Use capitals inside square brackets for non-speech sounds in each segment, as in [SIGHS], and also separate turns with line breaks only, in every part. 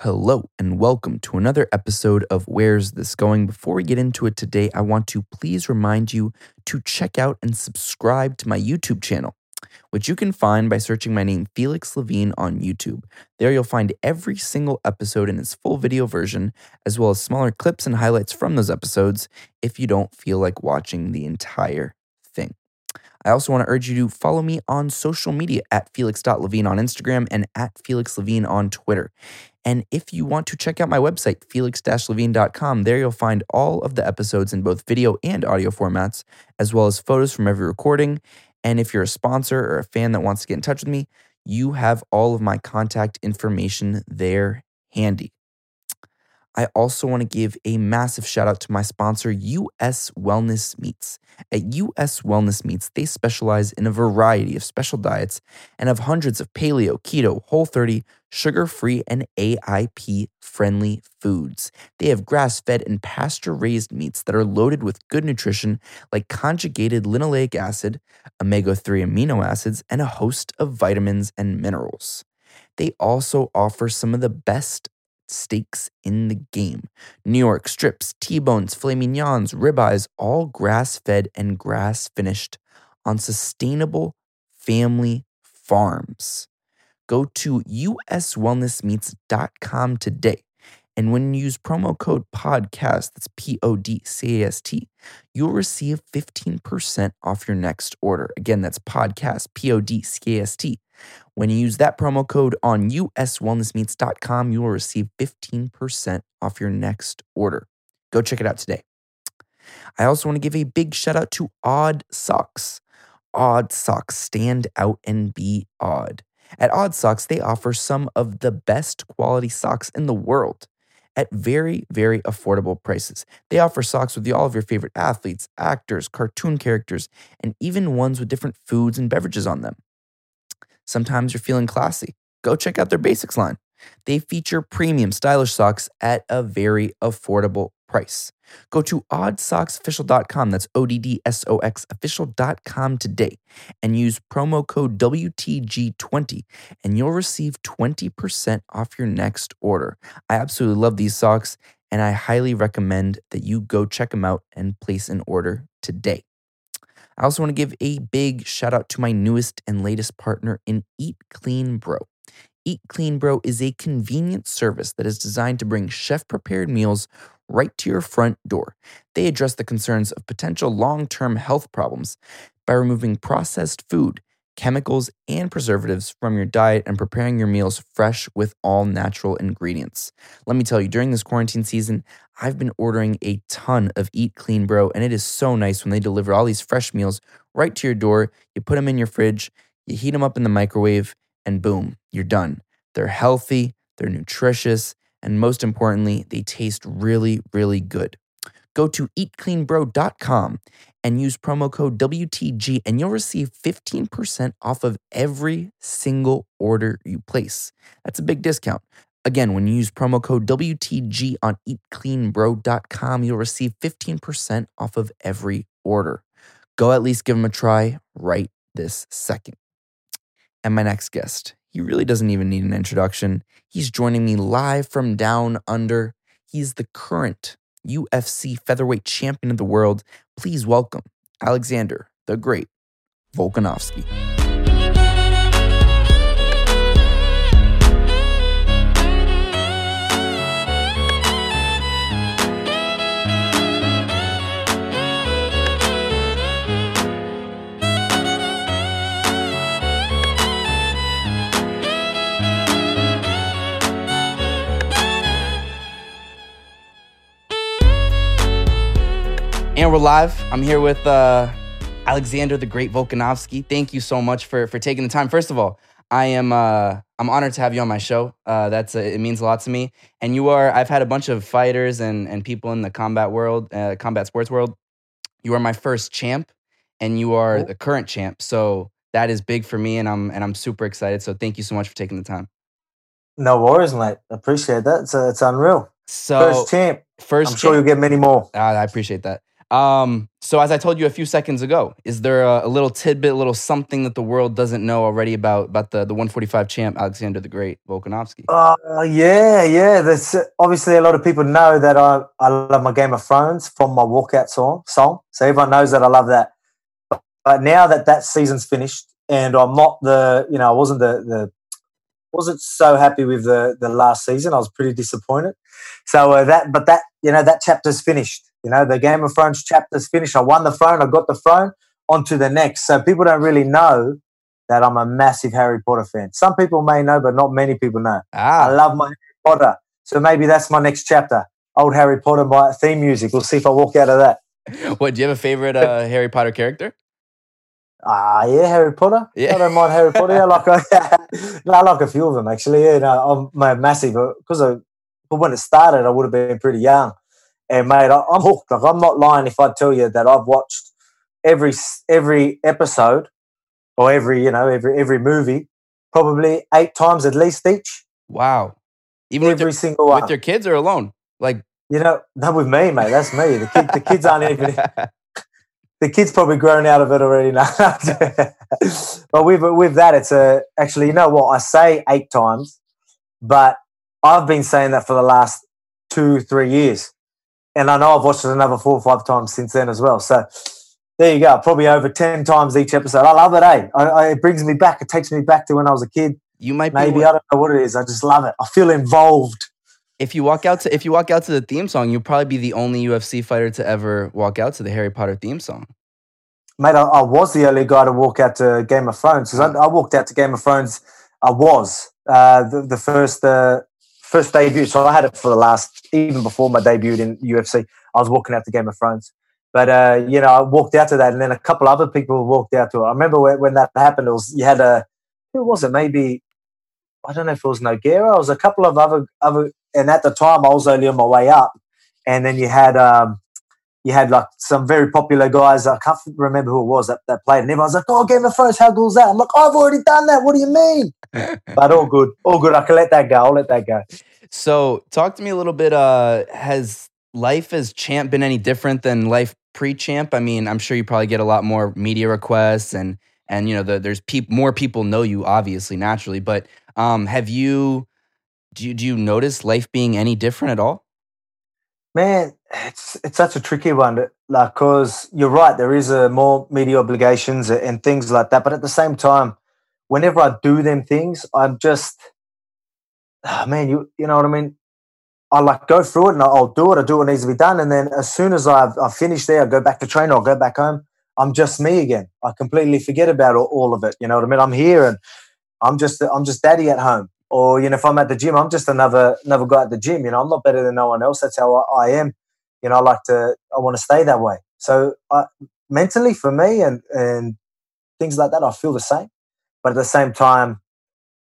Hello, and welcome to another episode of Where's This Going? Before we get into it today, I want to please remind you to check out and subscribe to my YouTube channel, which you can find by searching my name, Felix Levine, on YouTube. There you'll find every single episode in its full video version, as well as smaller clips and highlights from those episodes if you don't feel like watching the entire. I also want to urge you to follow me on social media at felix.levine on Instagram and at Felix Levine on Twitter. And if you want to check out my website, felix-levine.com, there you'll find all of the episodes in both video and audio formats, as well as photos from every recording. And if you're a sponsor or a fan that wants to get in touch with me, you have all of my contact information there handy. I also want to give a massive shout out to my sponsor, US Wellness Meats. At US Wellness Meats, they specialize in a variety of special diets and have hundreds of paleo, keto, whole 30, sugar free, and AIP friendly foods. They have grass fed and pasture raised meats that are loaded with good nutrition like conjugated linoleic acid, omega 3 amino acids, and a host of vitamins and minerals. They also offer some of the best steaks in the game. New York strips, T-bones, filet mignons, ribeyes, all grass-fed and grass-finished on sustainable family farms. Go to uswellnessmeats.com today. And when you use promo code PODCAST, that's P O D C A S T, you'll receive 15% off your next order. Again, that's podcast, P O D C A S T. When you use that promo code on uswellnessmeats.com, you will receive 15% off your next order. Go check it out today. I also want to give a big shout out to Odd Sox. Odd Sox stand out and be odd. At Odd Sox, they offer some of the best quality socks in the world at very, very affordable prices. They offer socks with all of your favorite athletes, actors, cartoon characters, and even ones with different foods and beverages on them. Sometimes you're feeling classy. Go check out their basics line. They feature premium stylish socks at a very affordable price. Go to oddsoxofficial.com, that's O D D S O X official.com today, and use promo code WTG20, and you'll receive 20% off your next order. I absolutely love these socks, and I highly recommend that you go check them out and place an order today. I also want to give a big shout out to my newest and latest partner in Eat Clean Bro. Eat Clean Bro is a convenient service that is designed to bring chef prepared meals right to your front door. They address the concerns of potential long term health problems by removing processed food, chemicals, and preservatives from your diet and preparing your meals fresh with all natural ingredients. Let me tell you, during this quarantine season, I've been ordering a ton of Eat Clean Bro, and it is so nice when they deliver all these fresh meals right to your door. You put them in your fridge, you heat them up in the microwave, and boom, you're done. They're healthy, they're nutritious, and most importantly, they taste really, really good. Go to eatcleanbro.com and use promo code WTG, and you'll receive 15% off of every single order you place. That's a big discount. Again, when you use promo code WTG on eatcleanbro.com, you'll receive 15% off of every order. Go at least give them a try right this second. And my next guest, he really doesn't even need an introduction. He's joining me live from down under. He's the current UFC featherweight champion of the world. Please welcome Alexander the Great Volkanovski. And we're live. I'm here with uh, Alexander the Great Volkanovski. Thank you so much for for taking the time. First of all, I am uh, I'm honored to have you on my show. Uh, that's it means a lot to me. And you are. I've had a bunch of fighters and and people in the combat world, uh, combat sports world. You are my first champ, and you are the current champ. So that is big for me, and I'm and I'm super excited. So thank you so much for taking the time.
No worries, mate. Appreciate that. It's, uh, it's unreal.
So
First champ.
first
I'm sure you'll get many more.
Ah, I appreciate that. Um, so as I told you a few seconds ago, is there a, a, little tidbit, a little something that the world doesn't know already about about the, the 145 champ Alexander the Great Volkanovski?
Uh, yeah, yeah. There's obviously a lot of people know that I I love my Game of Thrones from my walkout song song. So everyone knows that I love that. But, now that that season's finished and I'm not the you know I wasn't the the wasn't so happy with the the last season. I was pretty disappointed. So uh, that but that you know that chapter's finished you know, the Game of Thrones chapter's finished. I won the throne. I got the throne. On to the next. So people don't really know that I'm a massive Harry Potter fan. Some people may know, but not many people know. Ah. I love my Harry Potter. So maybe that's my next chapter. Old Harry Potter my theme music. We'll see if I walk out of that. [LAUGHS]
What do you have a favorite uh, [LAUGHS] Harry Potter character?
Ah, yeah, Harry Potter. Yeah, I don't mind Harry [LAUGHS] Potter. I like, no, I like a few of them actually. Yeah, no, I'm massive because uh, when it started, I would have been pretty young. And mate, I, am hooked. Like I'm not lying if I tell you that I've watched every every episode or every you know every every movie probably eight times at least each.
Wow!
Even every single one
with your kids or alone? Like
you know, not with me, mate. That's me. The kid, the kids aren't even. [LAUGHS] the kids probably grown out of it already now. [LAUGHS] but with with that, it's a actually. You know what? I say eight times, but I've been saying that for the last two, three years and I know I've watched it another four or five times since then as well. So there you go, probably over ten times each episode. I love it. Eh? I, I, it brings me back. It takes me back to when I was a kid.
You might
maybe I don't know what it is. I just love it. I feel involved.
If you walk out to if you walk out to the theme song, you'll probably be the only UFC fighter to ever walk out to the Harry Potter theme song.
Mate, I, I was the only guy to walk out to Game of Thrones because I, I, walked out to Game of Thrones. I was uh, the, the first uh, first debut. So I had it for the last, even before my debut in UFC. I was walking out to Game of Thrones. But uh, you know, I walked out to that, and then a couple other people walked out to it. I remember when, when that happened. It was you had a who was it? Maybe I don't know if it was Nogueira. It was a couple of other other, and at the time I was only on my way up. And then you had um, you had like some very popular guys. I can't remember who it was that, that played, and everyone's like, "Oh, Game of Thrones, how cool is that?" I'm like, "I've already done that. What do you mean?" [LAUGHS] but all good, all good. I can let that go. I'll let that go.
So, talk to me a little bit. Uh, has life as champ been any different than life pre-champ? I mean, I'm sure you probably get a lot more media requests, and and you know, the, there's peop- more people know you, obviously, naturally. But um, have you do you do you notice life being any different at all?
Man, it's it's such a tricky one, like because you're right. There is a more media obligations and things like that, but at the same time, whenever I do them things, I'm just, oh man, you you know what I mean. I like go through it and I'll do it. I do what needs to be done, and then as soon as I've I finish there, I go back to train or I go back home. I'm just me again. I completely forget about all, all of it. You know what I mean? I'm here and I'm just I'm just daddy at home or you know if i'm at the gym i'm just another another guy at the gym you know i'm not better than no one else. That's how i, I am. You know i like to i want to stay that way. So I, mentally for me and and things like that i feel the same. But at the same time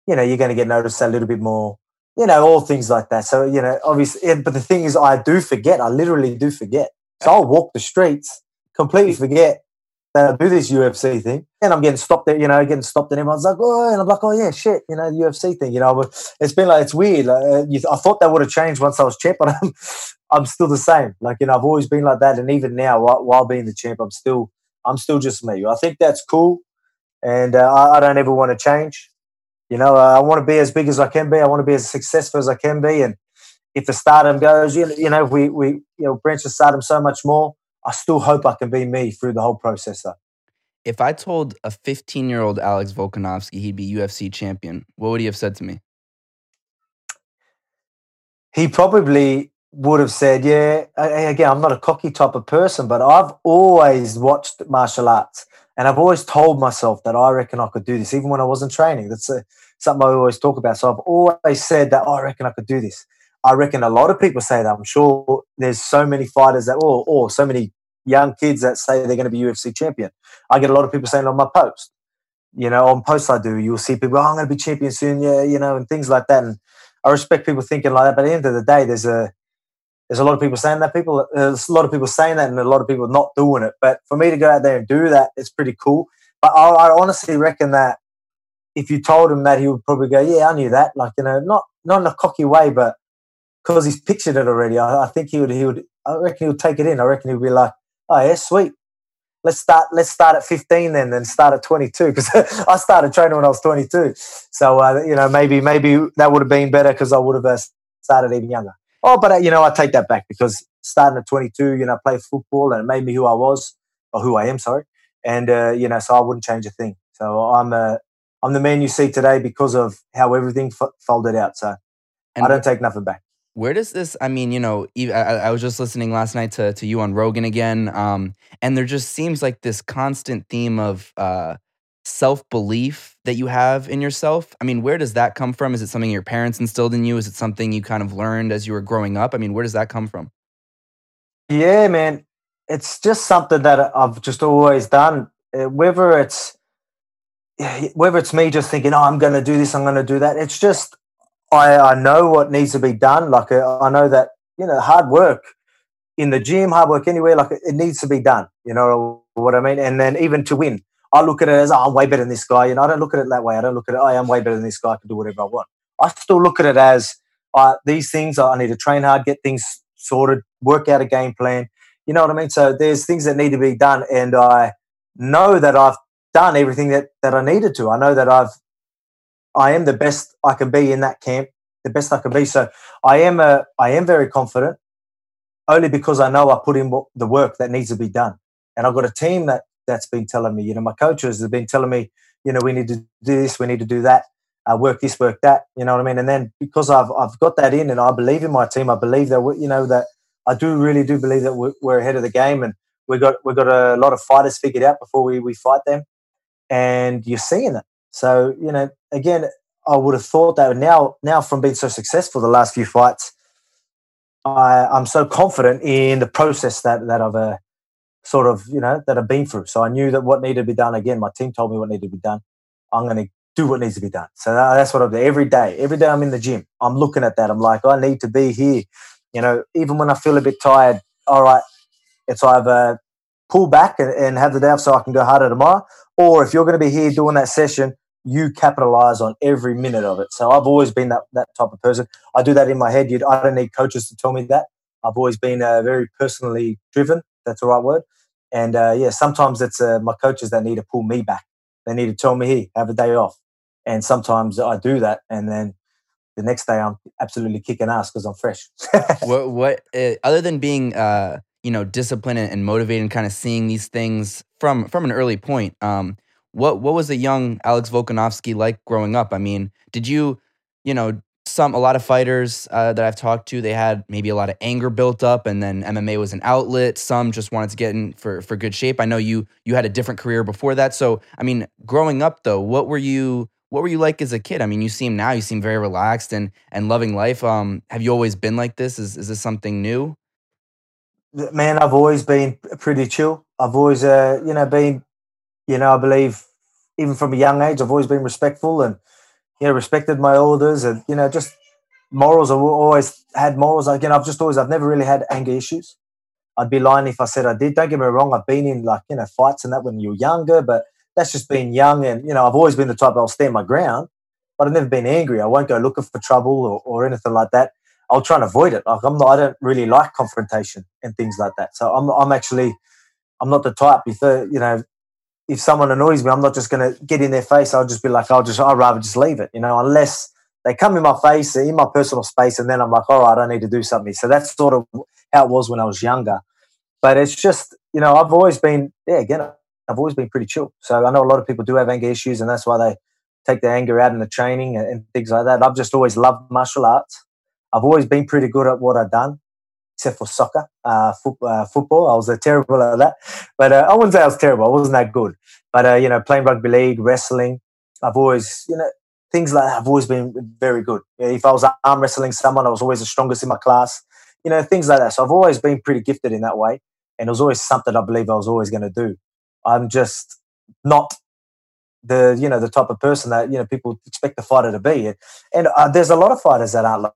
you know you're going to get noticed a little bit more. You know all things like that. So you know obviously eh, but the thing is i do forget. I literally do forget. So i'll walk the streets completely forget uh, do this UFC thing, and I'm getting stopped there, you know, getting stopped, and everyone's like, oh, and I'm like, oh yeah, shit, you know, the UFC thing, you know, but it's been like it's weird. Like, uh, you, I thought that would have changed once I was champ, but [LAUGHS] I'm, I'm still the same. Like you know, I've always been like that, and even now, while, while being the champ, I'm still, I'm still just me. I think that's cool, and uh, I, I, don't ever want to change. You know, I want to be as big as I can be. I want to be as successful as I can be, and if the stardom goes, you, you know, we we you know branch the stardom so much more I still hope I can be me through the whole process. Though.
If I told a 15 year old Alex Volkanovski he'd be UFC champion, what would he have said to me?
He probably would have said, "Yeah." Again, I'm not a cocky type of person, but I've always watched martial arts, and I've always told myself that I reckon I could do this, even when I wasn't training. That's a, something I always talk about. So I've always said that oh, I reckon I could do this. I reckon a lot of people say that. I'm sure there's so many fighters that, or, or so many young kids that say they're going to be UFC champion. I get a lot of people saying on my post, you know, on posts I do, you'll see people, oh, I'm going to be champion soon, yeah, you know, and things like that. And I respect people thinking like that, but at the end of the day, there's a there's a lot of people saying that. People, there's a lot of people saying that, and a lot of people not doing it. But for me to go out there and do that, it's pretty cool. But I, I honestly reckon that if you told him that, he would probably go, "Yeah, I knew that." Like you know, not not in a cocky way, but because he's pictured it already. I, I, think he would. He would. I reckon he would take it in. I reckon he'd be like, Oh yeah, sweet. Let's start. Let's start at 15 then, then start at 22 because [LAUGHS] I started training when I was 22. So uh, you know, maybe maybe that would have been better because I would have uh, started even younger. Oh, but uh, you know, I take that back because starting at 22, you know, play football and it made me who I was or who I am. Sorry, and uh, you know, so I wouldn't change a thing. So I'm uh, I'm the man you see today because of how everything f- folded out. So and I don't take nothing back.
Where does this? I mean, you know, I, I was just listening last night to to you on Rogan again, um, and there just seems like this constant theme of uh, self belief that you have in yourself. I mean, where does that come from? Is it something your parents instilled in you? Is it something you kind of learned as you were growing up? I mean, where does that come from?
Yeah, man, it's just something that I've just always done. Uh, whether it's [SIGHS] whether it's me just thinking, oh, I'm going to do this, I'm going to do that. It's just I, I know what needs to be done. Like uh, I know that you know hard work in the gym, hard work anywhere. Like it needs to be done. You know what I mean? And then even to win, I look at it as oh, I'm way better than this guy. You know, I don't look at it that way. I don't look at it. Oh, I'm way better than this guy. I can do whatever I want. I still look at it as uh, these things. I need to train hard, get things sorted, work out a game plan. You know what I mean? So there's things that need to be done, and I know that I've done everything that that I needed to. I know that I've I am the best I can be in that camp, the best I can be. So I am a, I am very confident, only because I know I put in the work that needs to be done, and I've got a team that that's been telling me. You know, my coaches have been telling me, you know, we need to do this, we need to do that, uh, work this, work that. You know what I mean? And then because I've I've got that in, and I believe in my team, I believe that you know that I do really do believe that we're, we're ahead of the game, and we got we got a lot of fighters figured out before we we fight them, and you're seeing it. So, you know, again, I would have thought that now, now from being so successful the last few fights, I, I'm so confident in the process that that I've uh, sort of, you know, that I've been through. So I knew that what needed to be done. Again, my team told me what needed to be done. I'm going to do what needs to be done. So that's what I do every day. Every day I'm in the gym. I'm looking at that. I'm like, I need to be here. You know, even when I feel a bit tired, all right, it's either pull back and, and have the day off so I can go harder tomorrow, or if you're going to be here doing that session, you capitalize on every minute of it. So I've always been that, that type of person. I do that in my head. You'd, I don't need coaches to tell me that. I've always been uh, very personally driven. That's the right word. And uh, yeah, sometimes it's uh, my coaches that need to pull me back. They need to tell me, hey, have a day off. And sometimes I do that. And then the next day I'm absolutely kicking ass because I'm fresh. [LAUGHS]
what, what uh, other than being, uh, you know, disciplined and motivated and kind of seeing these things from, from an early point, um, what what was a young Alex Volkanovski like growing up? I mean, did you, you know, some a lot of fighters uh, that I've talked to, they had maybe a lot of anger built up, and then MMA was an outlet. Some just wanted to get in for for good shape. I know you you had a different career before that. So, I mean, growing up though, what were you what were you like as a kid? I mean, you seem now you seem very relaxed and and loving life. Um, have you always been like this? Is is this something new?
Man, I've always been pretty chill. I've always, uh, you know, been, you know, I believe even from a young age, I've always been respectful and you know respected my elders and you know just morals. I've always had morals. Again, I've just always I've never really had anger issues. I'd be lying if I said I did. Don't get me wrong. I've been in like you know fights and that when you're younger, but that's just being young and you know I've always been the type I'll stand my ground, but I've never been angry. I won't go looking for trouble or, or anything like that. I'll try and avoid it. Like I'm not. I don't really like confrontation and things like that. So I'm. I'm actually. I'm not the type. If uh, you know, if someone annoys me, I'm not just going to get in their face. I'll just be like, I'll just, I'd rather just leave it, you know, unless they come in my face, in my personal space, and then I'm like, all right, I need to do something. So that's sort of how it was when I was younger. But it's just, you know, I've always been, yeah, again, I've always been pretty chill. So I know a lot of people do have anger issues, and that's why they take their anger out in the training and things like that. I've just always loved martial arts. I've always been pretty good at what I've done except for soccer, uh, uh, football. I was uh, terrible at that, but uh, I wouldn't say I was terrible. I wasn't that good. But uh, you know, playing rugby league, wrestling, I've always, you know, things like that. I've always been very good. if I was arm wrestling someone, I was always the strongest in my class. You know, things like that. So I've always been pretty gifted in that way, and it was always something I believe I was always going to do. I'm just not the you know the type of person that you know people expect the fighter to be, and, uh, there's a lot of fighters that aren't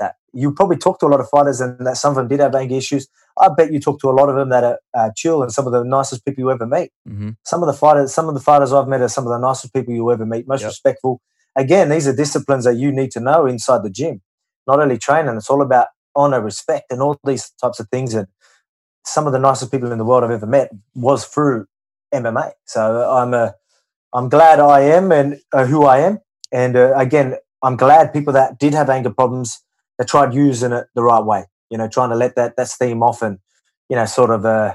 that. You probably talk to a lot of fighters, and that some of them did have anger issues. I bet you talk to a lot of them that are uh, chill and some of the nicest people you ever meet. Mm-hmm. Some of the fighters, some of the fighters I've met are some of the nicest people you ever meet, most yep. respectful. Again, these are disciplines that you need to know inside the gym. Not only training, it's all about honor, respect, and all these types of things. And some of the nicest people in the world I've ever met was through MMA. So I'm a, I'm glad I am and uh, who I am. And uh, again, I'm glad people that did have anger problems that tried using it the right way. You know, trying to let that that steam off and you know, sort of uh,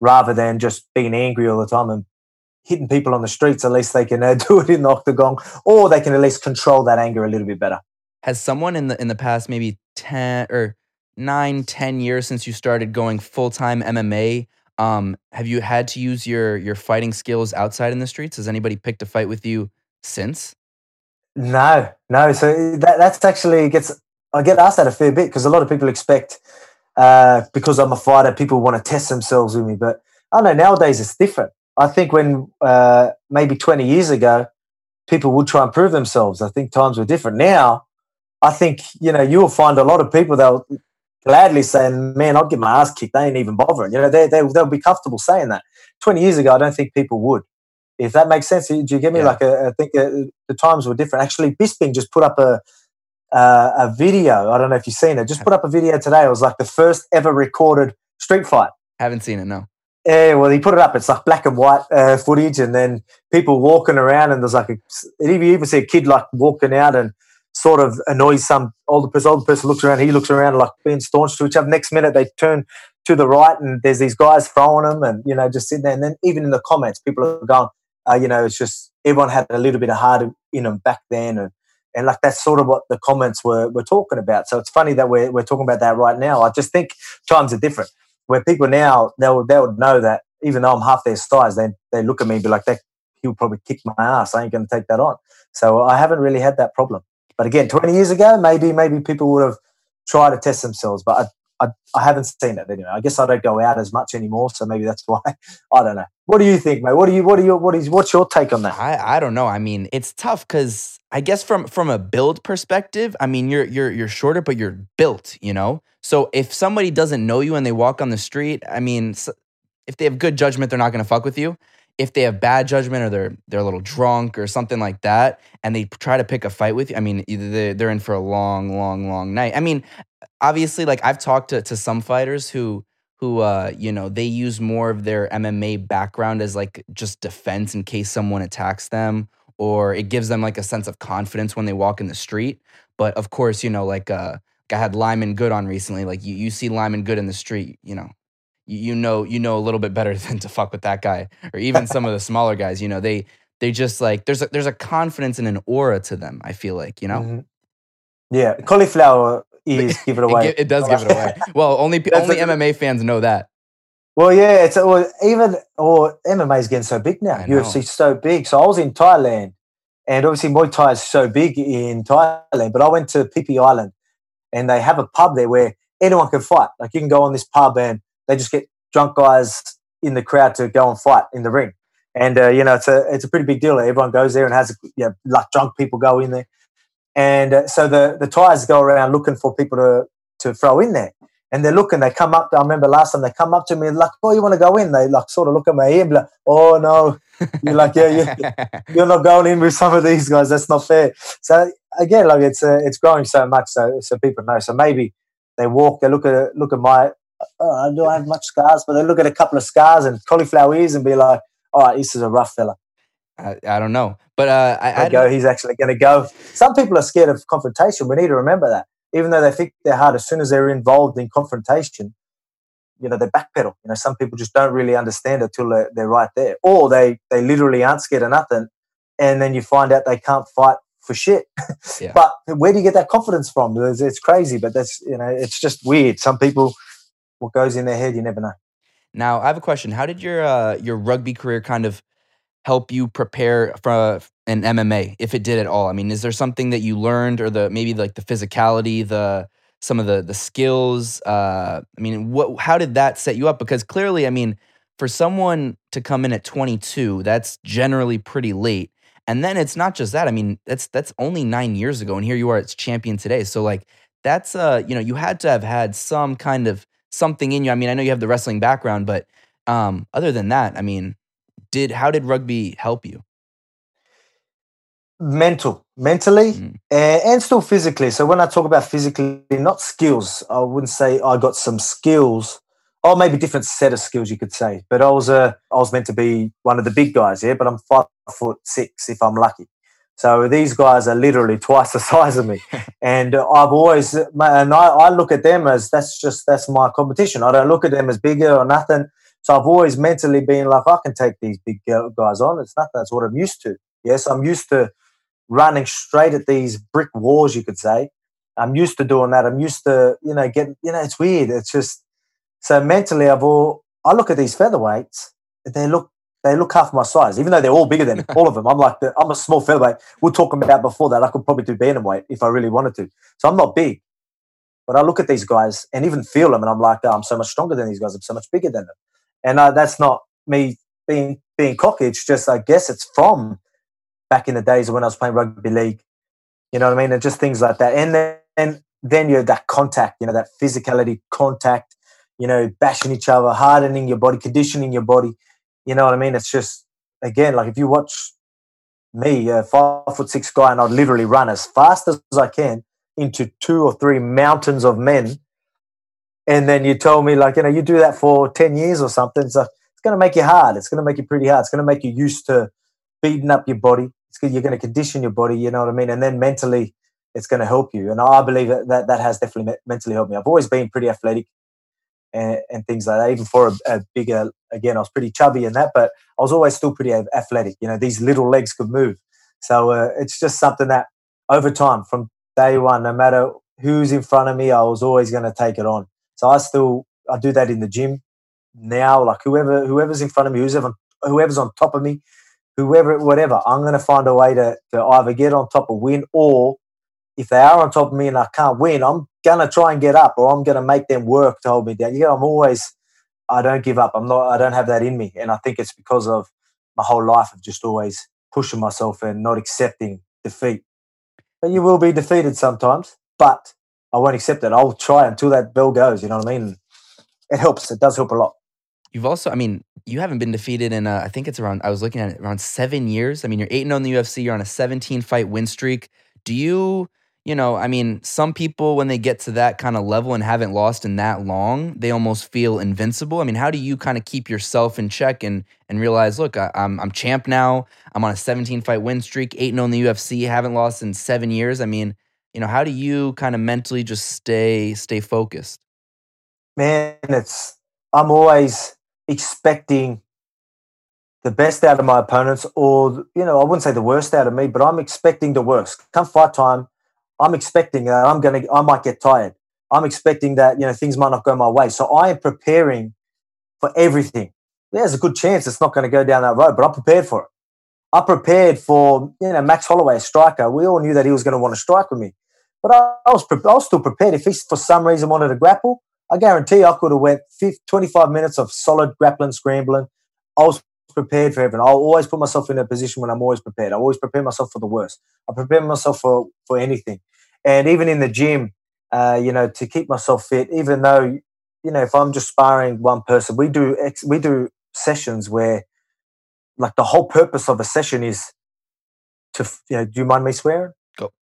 rather than just being angry all the time and hitting people on the streets. At least they can uh, [LAUGHS] do it in the octagon, or they can at least control that anger a little bit better.
Has someone in the in the past maybe ten or nine, ten years since you started going full time MMA? Um, have you had to use your your fighting skills outside in the streets? Has anybody picked a fight with you since?
No, no. So that that's actually gets I get asked that a fair bit because a lot of people expect uh, because I'm a fighter, people want to test themselves with me. But I don't know nowadays it's different. I think when uh, maybe 20 years ago, people would try and prove themselves. I think times were different. Now, I think you know you'll find a lot of people that'll gladly say, "Man, I'd get my ass kicked." They ain't even bothering. You know, they they they'll be comfortable saying that. 20 years ago, I don't think people would. If that makes sense, do you get me? Yeah. Like, a, uh, I think uh, the times were different. Actually, Bisping just put up a uh, a video. I don't know if you've seen it. Just put up a video today. It was like the first ever recorded street fight.
Haven't seen it. No.
Yeah, well, he put it up. It's like black and white uh, footage, and then people walking around, and there's like a. You even see a kid like walking out and sort of annoys some older person. Older person looks around. He looks around like being staunch to each other. Next minute, they turn to the right, and there's these guys throwing them, and you know, just sitting there. And then even in the comments, people are going, uh, you know, it's just everyone had a little bit of heart in them back then, and and like that's sort of what the comments were were talking about. So it's funny that we're we're talking about that right now. I just think times are different. Where people now they would they would know that even though I'm half their size, they they look at me and be like, that he'll probably kick my ass. I ain't to take that on. So I haven't really had that problem. But again, 20 years ago, maybe maybe people would have tried to test themselves, but I, I, haven't seen it anyway. I guess I don't go out as much anymore, so maybe that's [LAUGHS] why. I don't know. What do you think, mate? What do you what do you what is what's your take on that?
I, I don't know. I mean, it's tough because I guess from from a build perspective, I mean you're you're you're shorter, but you're built, you know? So if somebody doesn't know you and they walk on the street, I mean if they have good judgment, they're not gonna fuck with you. If they have bad judgment or they're they're a little drunk or something like that, and they try to pick a fight with you, I mean, they're in for a long, long, long night. I mean, obviously, like I've talked to, to some fighters who who uh you know they use more of their MMA background as like just defense in case someone attacks them or it gives them like a sense of confidence when they walk in the street but of course you know like uh I had Lyman Good on recently like you you see Lyman Good in the street you know you, you know you know a little bit better [LAUGHS] than to fuck with that guy or even some of the smaller guys you know they they just like there's a there's a confidence and an aura to them I feel like you know mm-hmm.
yeah cauliflower is [LAUGHS] give it away.
It, it does give it away. [LAUGHS] Well, only only MMA fans know that.
Well, yeah, it's well, even or MMA is getting so big now. UFC's so big. So I was in Thailand, and obviously Muay Thai is so big in Thailand. But I went to Phi Phi Island, and they have a pub there where anyone can fight. Like you can go on this pub, and they just get drunk guys in the crowd to go and fight in the ring. And uh, you know, it's a it's a pretty big deal. Everyone goes there and has you know, like drunk people go in there. And uh, so the, the Thais go around looking for people to, to throw in there. And they're looking, they come up. I remember last time they come up to me like, oh, you want to go in? They like sort of look at my ear and be like, oh no. You're like, yeah, you, [LAUGHS] you're not going in with some of these guys. That's not fair. So again, like it's uh, it's growing so much, so so people know. So maybe they walk, they look at look at my. Oh, I don't have much scars, but they look at a couple of scars and cauliflower ears and be like, all right, this is a rough fella.
I, I don't know, but uh, I, I
go. He's actually going to go. Some people are scared of confrontation. We need to remember that, even though they think they're hard, as soon as they're involved in confrontation, you know, they backpedal. You know, some people just don't really understand it till they're, they're right there, or they they literally aren't scared of nothing, and then you find out they can't fight for shit. [LAUGHS] Yeah. but where do you get that confidence from? It's, it's crazy, but that's you know, it's just weird. Some people, what goes in their head, you never know.
Now, I have a question. How did your uh, your rugby career kind of help you prepare for an MMA if it did at all? I mean, is there something that you learned or the maybe like the physicality, the some of the the skills? Uh, I mean, what how did that set you up? Because clearly, I mean, for someone to come in at 22, that's generally pretty late. And then it's not just that. I mean, that's that's only nine years ago, and here you are, it's champion today. So like that's uh, you know, you had to have had some kind of something in you. I mean, I know you have the wrestling background, but um, other than that, I mean, did how did rugby help you?
Mental, mentally, mm. and, and still physically. So when I talk about physically, not skills, I wouldn't say I got some skills. oh, maybe different set of skills, you could say. But I was, uh, I was meant to be one of the big guys, yeah. But I'm five foot six if I'm lucky. So these guys are literally [LAUGHS] twice the size of me, [LAUGHS] and I've always and I, I look at them as that's just that's my competition. I don't look at them as bigger or nothing. So I've always mentally been like, I can take these big guys on. It's nothing. That's what I'm used to. Yes, I'm used to running straight at these brick walls, you could say. I'm used to doing that. I'm used to, you know, getting, you know, it's weird. It's just, so mentally, I've all, I look at these featherweights, they look, they look half my size, even though they're all bigger than all of them. I'm like, the, I'm a small featherweight. We're talking about before that. I could probably do bantamweight if I really wanted to. So I'm not big, but I look at these guys and even feel them, and I'm like, oh, I'm so much stronger than these guys. I'm so much bigger than them. And uh, that's not me being being cocky. It's just, I guess, it's from back in the days when I was playing rugby league. You know what I mean? And just things like that. And then, and then you're that contact, you know, that physicality, contact, you know, bashing each other, hardening your body, conditioning your body. You know what I mean? It's just, again, like if you watch me, a five foot six guy, and I'd literally run as fast as I can into two or three mountains of men. And then you told me, like, you know, you do that for 10 years or something. So it's going to make you hard. It's going to make you pretty hard. It's going to make you used to beating up your body it's you're going to condition your body. You know what I mean? And then mentally, it's going to help you. And I believe that that, that has definitely mentally helped me. I've always been pretty athletic and, and things like that. Even for a, a, bigger, again, I was pretty chubby in that, but I was always still pretty athletic. You know, these little legs could move. So uh, it's just something that over time, from day one, no matter who's in front of me, I was always going to take it on. So I still I do that in the gym now. Like whoever whoever's in front of me, who's ever, whoever's on top of me, whoever, whatever, I'm going to find a way to, to either get on top or win, or if they are on top of me and I can't win, I'm going to try and get up, or I'm going to make them work to hold me down. Yeah, I'm always, I don't give up. I'm not, I don't have that in me, and I think it's because of my whole life of just always pushing myself and not accepting defeat. But you will be defeated sometimes, but I won't accept it. I'll try until that bell goes. You know what I mean? It helps. It does help a lot.
You've also, I mean, you haven't been defeated in, uh, I think it's around, I was looking at it, around seven years. I mean, you're 8 0 in the UFC, you're on a 17 fight win streak. Do you, you know, I mean, some people, when they get to that kind of level and haven't lost in that long, they almost feel invincible. I mean, how do you kind of keep yourself in check and, and realize, look, I, am I'm, I'm champ now. I'm on a 17 fight win streak, 8 0 in the UFC, haven't lost in seven years. I mean, you know, how do you kind of mentally just stay stay focused?
Man, it's I'm always expecting the best out of my opponents, or you know, I wouldn't say the worst out of me, but I'm expecting the worst. Come fight time, I'm expecting that I'm gonna, I might get tired. I'm expecting that you know things might not go my way, so I am preparing for everything. There's a good chance it's not going to go down that road, but I'm prepared for it. I prepared for you know Max Holloway, a striker. We all knew that he was going to want to strike with me, but I, I was pre- I was still prepared. If he for some reason wanted to grapple, I guarantee I could have went 50, 25 minutes of solid grappling, scrambling. I was prepared for everything. I'll always put myself in a position when I'm always prepared. I always prepare myself for the worst. I prepare myself for, for anything. And even in the gym, uh, you know, to keep myself fit, even though, you know, if I'm just sparring one person, we do ex- we do sessions where like the whole purpose of a session is to, you know, do you mind me swearing?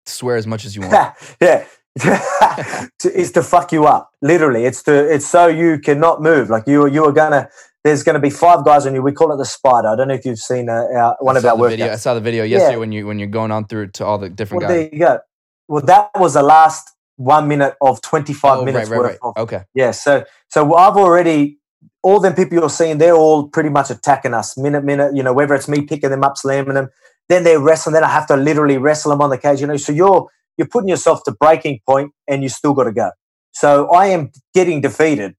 Swear as much as you want. [LAUGHS]
yeah. [LAUGHS] is to fuck you up. Literally, it's to it's so you cannot move. Like you you are gonna. There's going to be five guys on you. We call it the spider. I don't know if you've seen uh, our, one
I
of our
workouts. Video. I saw the video yesterday yeah. when you when you're going on through to all the different
well,
guys.
There you go. Well, that was the last one minute of 25 oh, minutes
right, right,
worth
right.
of.
Okay.
Yeah. So so I've already all them people you're seeing. They're all pretty much attacking us minute minute. You know, whether it's me picking them up, slamming them, then they're wrestling. Then I have to literally wrestle them on the cage. You know, so you're you're putting yourself to breaking point and you still got to go. So I am getting defeated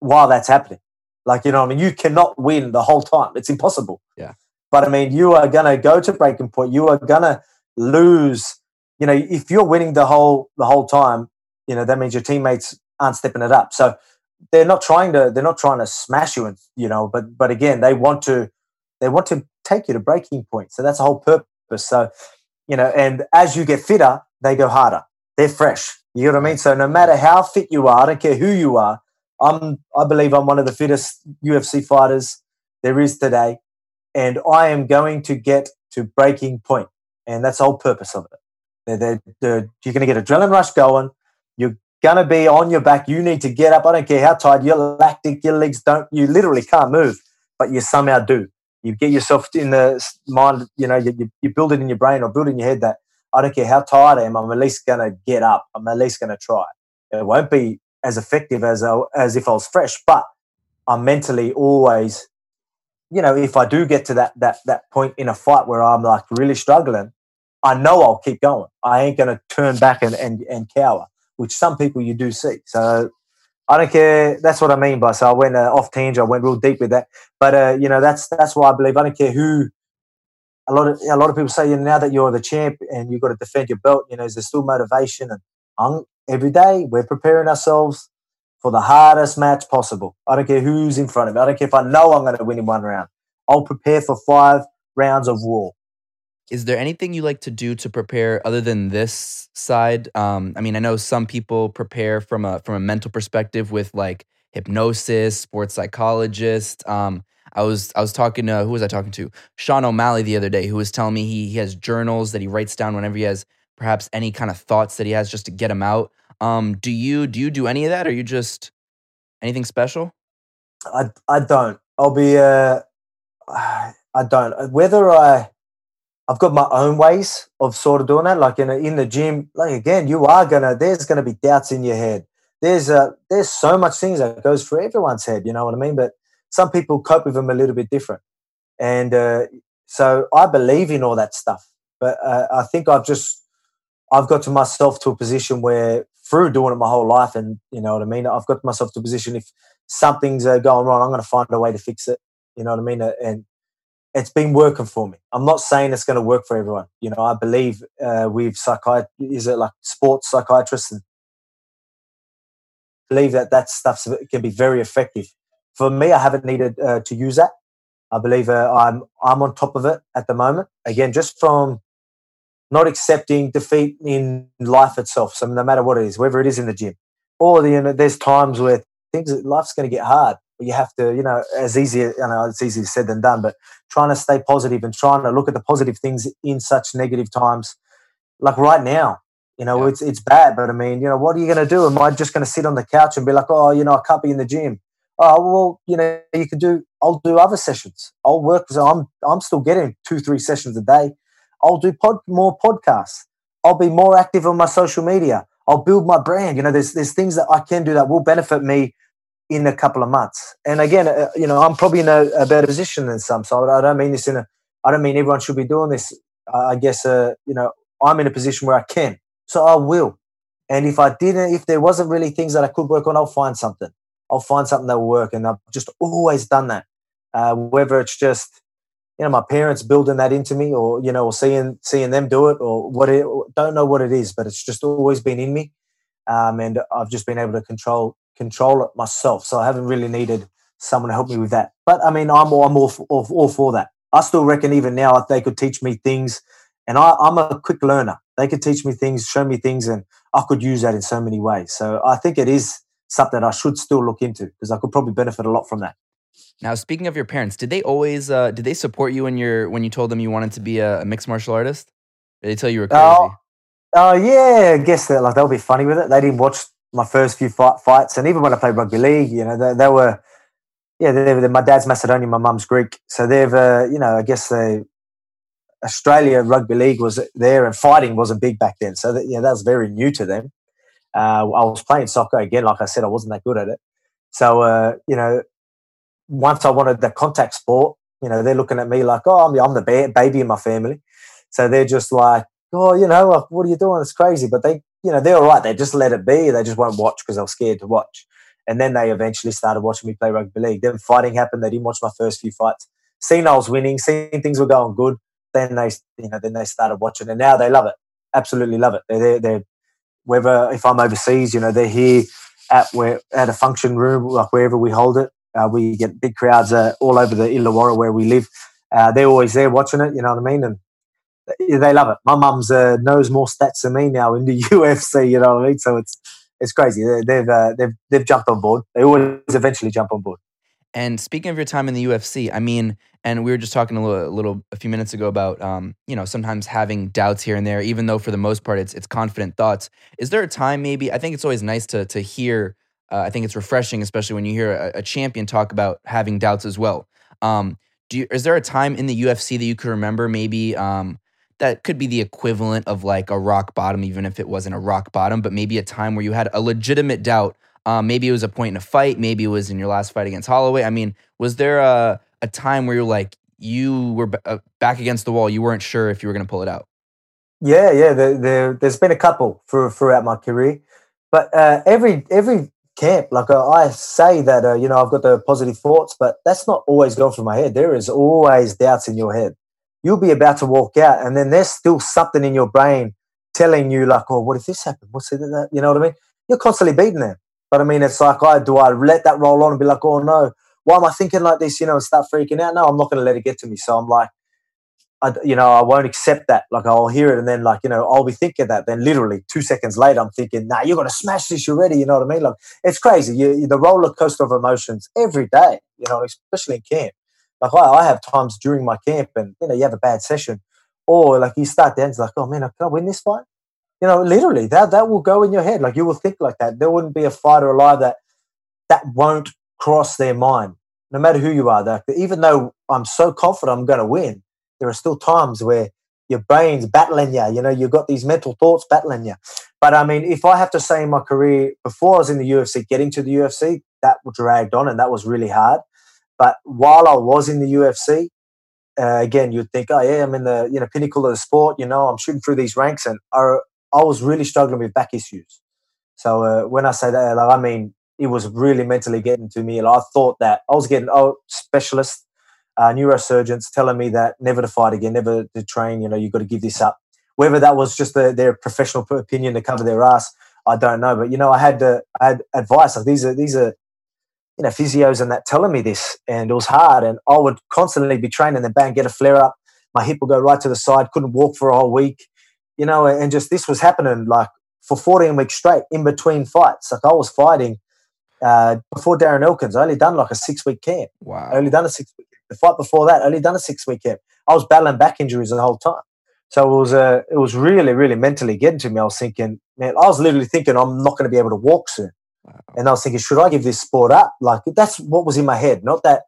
while that's happening. Like, you know, I mean, you cannot win the whole time. It's impossible.
Yeah.
But I mean, you are going to go to breaking point. You are going to lose. You know, if you're winning the whole the whole time, you know that means your teammates aren't stepping it up. So they're not trying to they're not trying to smash you, and you know, but but again, they want to they want to take you to breaking point. So that's the whole purpose. So you know, and as you get fitter, they go harder. They're fresh. You know what I mean? So no matter how fit you are, I don't care who you are, I'm I believe I'm one of the fittest UFC fighters there is today. And I am going to get to breaking point. And that's the whole purpose of it. They're, they're, they're, you're going to get adrenaline rush going. You're gonna be on your back. You need to get up. I don't care how tired you're lactic, your legs don't. You literally can't move, but you somehow do. You get yourself in the mind. You know, you, you build it in your brain or build in your head that I don't care how tired I am. I'm at least gonna get up. I'm at least gonna try. It won't be as effective as as if I was fresh, but I'm mentally always, you know, if I do get to that that that point in a fight where I'm like really struggling, I know I'll keep going. I ain't gonna turn back and and, and cower, which some people you do see. So I don't care. That's what I mean by so I went uh, off tangent. I went real deep with that, but uh, you know that's that's why I believe I don't care who. A lot of a lot of people say you know, now that you're the champ and you've got to defend your belt, you know, is there still motivation? And I'm, every day we're preparing ourselves for the hardest match possible. I don't care who's in front of me. I don't care if I know I'm going to win in one round. I'll prepare for five rounds of war.
Is there anything you like to do to prepare other than this side? Um, I mean, I know some people prepare from a from a mental perspective with like hypnosis, sports psychologist. Um, I was I was talking to who was I talking to? Sean O'Malley the other day, who was telling me he he has journals that he writes down whenever he has perhaps any kind of thoughts that he has just to get them out. Um, do you do you do any of that? Or are you just anything special?
I I don't. I'll be uh, [SIGHS] I don't. Whether I I've got my own ways of sort of doing that. Like in a, in the gym, like again, you are gonna there's gonna be doubts in your head. There's a there's so much things that goes through everyone's head. You know what I mean? But some people cope with them a little bit different, and uh, so I believe in all that stuff. But uh, I think I've just I've got to myself to a position where through doing it my whole life, and you know what I mean. I've got myself to a position if something's uh, going wrong, I'm going to find a way to fix it. You know what I mean? Uh, and it's been working for me. I'm not saying it's going to work for everyone. You know, I believe uh, with psychiatrists, is it like sports psychiatrists, and believe that that stuff can be very effective. For me, I haven't needed uh, to use that. I believe uh, I'm I'm on top of it at the moment. Again, just from not accepting defeat in life itself. So no matter what it is, whether it is in the gym or the, you know, there's times where things life's going to get hard. But you have to, you know, as easy, you know, it's easier said than done. But trying to stay positive and trying to look at the positive things in such negative times, like right now, you know, yeah. it's it's bad. But I mean, you know, what are you going to do? Am I just going to sit on the couch and be like, oh, you know, I can't be in the gym? Oh well, you know, you can do. I'll do other sessions. I'll work. So I'm I'm still getting two three sessions a day I'll do pod, more podcasts. I'll be more active on my social media. I'll build my brand. You know, there's there's things that I can do that will benefit me in a couple of months. And again, uh, you know, I'm probably in a, a, better position than some. So I don't mean this in a. I don't mean everyone should be doing this. I guess uh, you know I'm in a position where I can, so I will. And if I didn't, if there wasn't really things that I could work on, I'll find something. I'll find something that will work, and I've just always done that. Uh, whether it's just you know my parents building that into me or you know or seeing seeing them do it or what it don't know what it is but it's just always been in me um, and i've just been able to control control it myself so i haven't really needed someone to help me with that but i mean i'm all, i'm all, for, all, all for that i still reckon even now if they could teach me things and I, i'm a quick learner they could teach me things show me things and i could use that in so many ways so i think it is something i should still look into because i could probably benefit a lot from that
now, speaking of your parents, did they always uh, did they support you when you're when you told them you wanted to be a, mixed martial artist? Did they tell you were crazy?
Oh, uh, yeah, I guess that like they'll be funny with it. They didn't watch my first few fight, fights, and even when I played rugby league, you know, they, they were, yeah, they, they, my dad's Macedonian, my mum's Greek, so they've, uh, you know, I guess they, Australia rugby league was there, and fighting wasn't big back then, so that, yeah, that was very new to them. Uh, I was playing soccer again, like I said, I wasn't that good at it, so uh, you know, once I wanted the contact sport, you know, they're looking at me like, oh, I'm, I'm the ba- baby in my family. So they're just like, oh, you know, what are you doing? It's crazy. But they, you know, they're all right. They just let it be. They just won't watch because they're scared to watch. And then they eventually started watching me play rugby league. Then fighting happened. They didn't watch my first few fights. Seeing I was winning, seeing things were going good. Then they, you know, then they started watching, and now they love it. Absolutely love it. They're, they're, they're whether if I'm overseas, you know, they're here at where at a function room, like wherever we hold it. Uh, we get big crowds uh, all over the Illawarra where we live. Uh, they're always there watching it. You know what I mean? And they love it. My mum's uh, knows more stats than me now in the [LAUGHS] UFC. You know what I mean? So it's it's crazy. They've uh, they've they've jumped on board. They always eventually jump on board.
And speaking of your time in the UFC, I mean, and we were just talking a little, a, little, a few minutes ago about, um, you know, sometimes having doubts here and there, even though for the most part it's it's confident thoughts. Is there a time maybe? I think it's always nice to to hear. Uh, I think it's refreshing, especially when you hear a, a champion talk about having doubts as well. Um, do you, is there a time in the UFC that you could remember maybe um, that could be the equivalent of like a rock bottom, even if it wasn't a rock bottom, but maybe a time where you had a legitimate doubt um, maybe it was a point in a fight. Maybe it was in your last fight against Holloway. I mean, was there a, a time where you're like, you were b- uh, back against the wall? You weren't sure if you were going to pull it out?
Yeah, yeah. There, has been a couple for, throughout my career. But uh, every every camp, like uh, I say that, uh, you know, I've got the positive thoughts, but that's not always going through my head. There is always doubts in your head. You'll be about to walk out, and then there's still something in your brain telling you, like, oh, what if this happened? What's it that? You know what I mean? You're constantly beating them. But I mean, it's like, I do I let that roll on and be like, oh no, why am I thinking like this? You know, and start freaking out. No, I'm not going to let it get to me. So I'm like, I, you know, I won't accept that. Like I'll hear it, and then like you know, I'll be thinking that. Then literally two seconds later, I'm thinking, "Nah, you're gonna smash this. You're ready." You know what I mean? Like it's crazy. You, you the roller coaster of emotions every day. You know, especially in camp. Like I, I have times during my camp, and you know, you have a bad session, or like you start down, it's like, "Oh man, can I win this fight?" You know, literally that that will go in your head. Like you will think like that. There wouldn't be a fighter alive that that won't cross their mind, no matter who you are. That even though I'm so confident I'm going to win, there are still times where your brain's battling you. You know, you've got these mental thoughts battling you. But I mean, if I have to say in my career before I was in the UFC, getting to the UFC, that dragged on and that was really hard. But while I was in the UFC, uh, again, you'd think, oh yeah, I'm in the you know pinnacle of the sport. You know, I'm shooting through these ranks, and I, I was really struggling with back issues. So uh, when I say that, like, I mean it was really mentally getting to me. And I thought that I was getting oh specialists, uh, neurosurgeons telling me that never to fight again, never to train. You know, you've got to give this up. Whether that was just the, their professional opinion to cover their ass, I don't know. But you know, I had to, I had advice. Like these are these are you know physios and that telling me this, and it was hard. And I would constantly be training, and then bang, get a flare up. My hip would go right to the side. Couldn't walk for a whole week. You know, and just this was happening like for 14 weeks straight in between fights. Like I was fighting uh, before Darren Elkins. I only done like a six week camp.
Wow.
I only done a six week. The fight before that, I only done a six week camp. I was battling back injuries the whole time. So it was uh, it was really really mentally getting to me. I was thinking, man, I was literally thinking I'm not going to be able to walk soon. Wow. And I was thinking, should I give this sport up? Like that's what was in my head. Not that.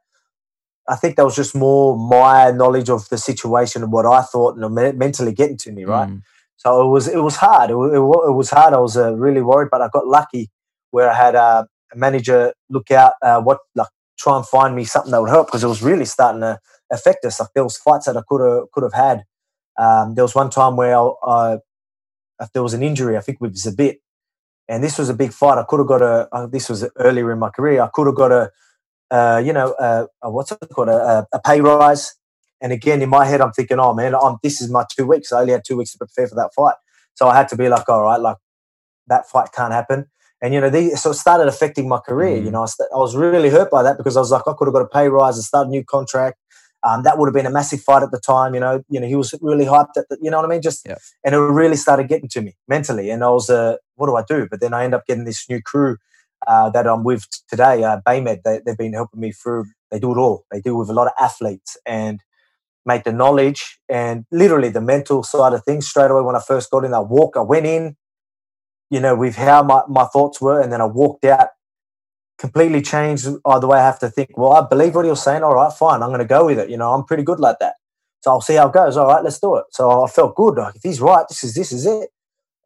I think that was just more my knowledge of the situation and what I thought and mentally getting to me, right? Mm. So it was it was hard. It, it, it was hard. I was uh, really worried, but I got lucky where I had uh, manager look out uh, what like try and find me something that would help because it was really starting to affect us. Like there was fights that I could have could have had. Um, there was one time where I, uh, if there was an injury, I think with Zabit, and this was a big fight. I could have got a. Uh, this was earlier in my career. I could have got a, uh, you know, a, what's it called, a, a, pay rise. And again, in my head, I'm thinking, oh man, I'm, this is my two weeks. I only had two weeks to prepare for that fight, so I had to be like, all right, like that fight can't happen and you know, they so it started affecting my career. Mm. You know, I, st- I, was really hurt by that because I was like, I could have got a pay rise and start a new contract. Um, that would have been a massive fight at the time. You know, you know, he was really hyped. At the, you know what I mean? Just yeah. and it really started getting to me mentally. And I was, uh, what do I do? But then I end up getting this new crew uh, that I'm with today, uh, Baymed. They, they've been helping me through. They do it all. They deal with a lot of athletes and make the knowledge and literally the mental side of things straight away. When I first got in, I walk, I went in, you know, with how my, my thoughts were. And then I walked out completely changed uh, the way I have to think. Well, I believe what he was saying. All right, fine. I'm going to go with it. You know, I'm pretty good like that. So I'll see how it goes. All right, let's do it. So I felt good. Like, if he's right, this is this is it.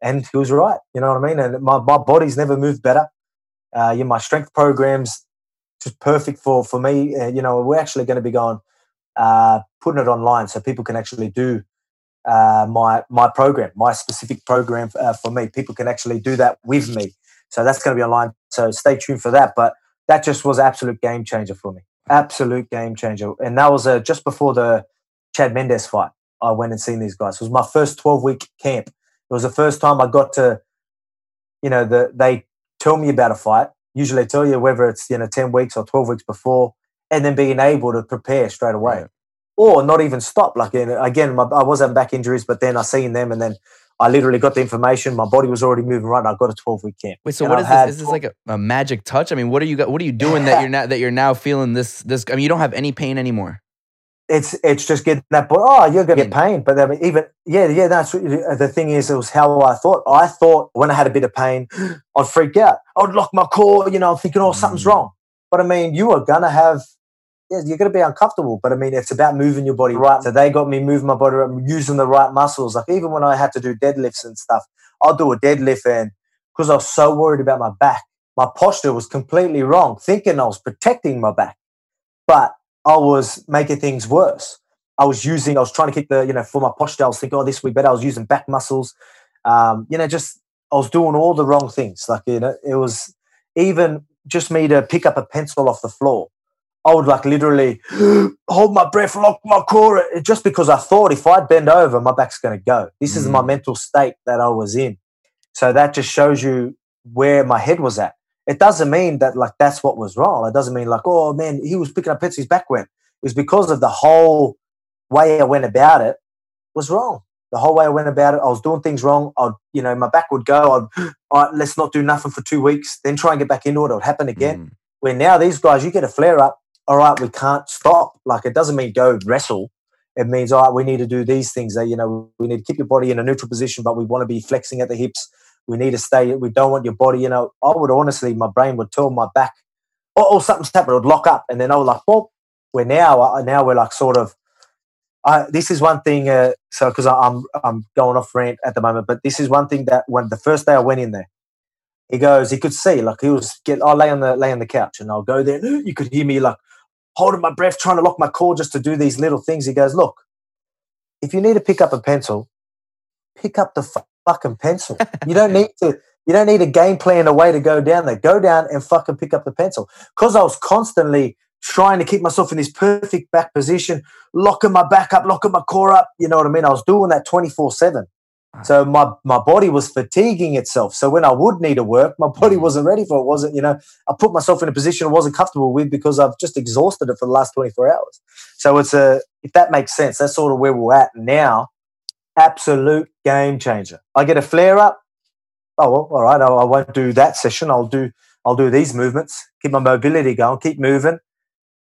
And he was right. You know what I mean? And my, my body's never moved better. Uh, yeah, my strength programs just perfect for for me. Uh, you know, we're actually going to be going uh, putting it online so people can actually do uh, my my program, my specific program uh, for me. People can actually do that with me. So that's going to be online. So stay tuned for that. But that just was absolute game changer for me. Absolute game changer. And that was uh, just before the Chad Mendes fight. I went and seen these guys. It was my first 12 week camp. It was the first time I got to, you know, the, they tell me about a fight. Usually tell you whether it's, you know, 10 weeks or 12 weeks before, and then being able to prepare straight away or not even stop. Like again, my, I was having back injuries, but then I seen them, and then I literally got the information. My body was already moving right. I got a 12 week camp.
Wait, so
And
what
I
is this? Is this like a, a magic touch? I mean, what are you what are you doing that you're [LAUGHS] now that you're now feeling this this I mean, you don't have any pain anymore.
it's it's just getting that but oh you're gonna
Yeah.
get pain but I mean, even yeah yeah that's the thing is it was how I thought I thought when I had a bit of pain [GASPS] I'd freak out I'd lock my core you know I'm thinking oh something's
Mm.
wrong but I mean you are gonna have you're gonna be uncomfortable but I mean it's about moving your body right so they got me moving my body I'm using the right muscles like even when I had to do deadlifts and stuff I'll do a deadlift and because I was so worried about my back my posture was completely wrong thinking I was protecting my back but I was making things worse. I was using, I was trying to keep the, you know, for my posture, I was thinking, oh, this week better. I was using back muscles. Um, you know, just, I was doing all the wrong things. Like, you know, it was even just me to pick up a pencil off the floor. I would like literally hold my breath, lock my core, just because I thought if I bend over, my back's going to go. This is my
Mm.
mental state that I was in. So that just shows you where my head was at. It doesn't mean that like that's what was wrong. It doesn't mean like, oh man, he was picking up pets, his back went. It was because of the whole way I went about it was wrong. The whole way I went about it, I was doing things wrong. I'd, you know, my back would go. I'd, all right, let's not do nothing for two weeks, then try and get back into it. It would happen again.
Mm.
Where now these guys, you get a flare up. All right, we can't stop. Like it doesn't mean go wrestle. It means all right, we need to do these things. That you know, we need to keep your body in a neutral position, but we want to be flexing at the hips. We need to stay. We don't want your body. You know, I would honestly, my brain would tell my back, oh, oh something's happened. It would lock up, and then I was like, well, we're now uh, now we're like sort of. I, this is one thing. Uh, so because I'm I'm going off rant at the moment, but this is one thing that when the first day I went in there, he goes, he could see like he was get. I lay on the lay on the couch, and I'll go there. [GASPS] You could hear me like holding my breath, trying to lock my core just to do these little things. He goes, look, if you need to pick up a pencil, pick up the fu- fucking pencil. [LAUGHS] You don't need to. You don't need a game plan, a way to go down there. Go down and fucking pick up the pencil. Because I was constantly trying to keep myself in this perfect back position, locking my back up, locking my core up. You know what I mean? I was doing that 24 7. So my, my body was fatiguing itself. So when I would need to work, my body
Mm.
wasn't ready for it. Wasn't, you know, I put myself in a position I wasn't comfortable with because I've just exhausted it for the last 24 hours. So it's a, if that makes sense, that's sort of where we're at now. Absolute game changer. I get a flare up. Oh well, all right. I, I won't do that session. I'll do I'll do these movements. Keep my mobility going. Keep moving.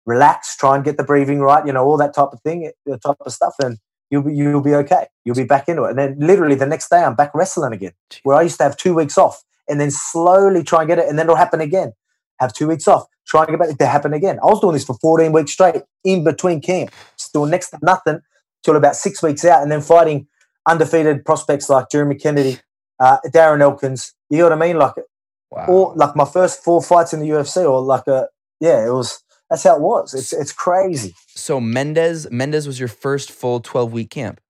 Relax. Try and get the breathing right. You know all that type of thing, the type of stuff, and you'll be you'll be okay. You'll be back into it. And then literally the next day, I'm back wrestling again. Where I used to have two weeks off, and then slowly try and get it, and then it'll happen again. Have two weeks off. Try and get back. It to happen again. I was doing this for 14 weeks straight in between camp, doing next to nothing till about six weeks out, and then fighting undefeated prospects like Jeremy Kennedy, [SIGHS] uh, Darren Elkins. You know what I mean? Like,
Wow.
or like my first four fights in the UFC, or like a yeah, it was. That's how it was. It's it's crazy.
so Mendes Mendes was your first full 12 week camp.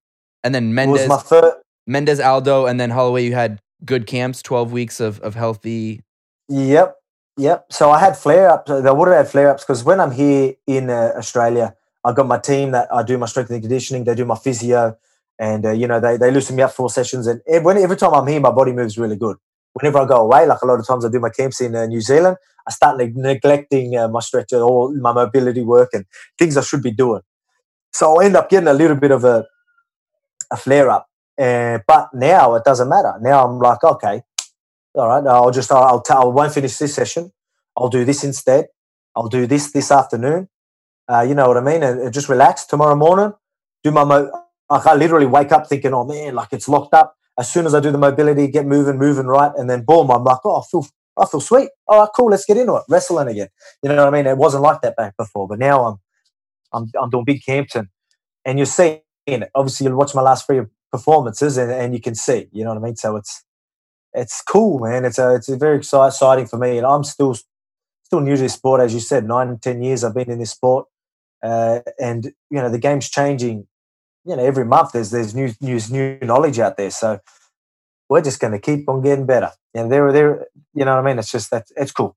And then Mendes
was my first.
Mendes Aldo and then Holloway you had good camps, 12 weeks of of healthy
Yep, yep. So I had flare ups. They would have had flare ups because when I'm here in uh, Australia, I've got my team that I do my strength and conditioning. They do my physio, and uh, you know they they loosen me up for sessions. And ev- when every time I'm here, my body moves really good. Whenever I go away, like a lot of times I do my camps in uh, New Zealand, I start neg- neglecting uh, my stretch or my mobility work and things I should be doing. So I end up getting a little bit of a a flare up. Uh, but now it doesn't matter. Now I'm like, okay, all right, I'll just I'll, I won't finish this session. I'll do this instead. I'll do this this afternoon. Uh, you know what I mean? And, and just relax tomorrow morning. Do my mo- like I literally wake up thinking, oh man, like it's locked up. As soon as I do the mobility, get moving, moving right, and then boom, I'm like, oh, I feel I feel sweet. All right, cool, let's get into it. Wrestling again. You know what I mean? It wasn't like that back before, but now I'm I'm I'm doing big camps and you're seeing it. Obviously, you'll watch my last three performances and, and you can see. You know what I mean? So it's it's cool, man. It's a it's a very exci- exciting for me, and I'm still still new to this sport, as you said. Nine ten years I've been in this sport, uh, and you know the game's changing. You know, every month there's there's new news new knowledge out there. So we're just going to keep on getting better. And they were there, you know what I mean? It's just that it's cool.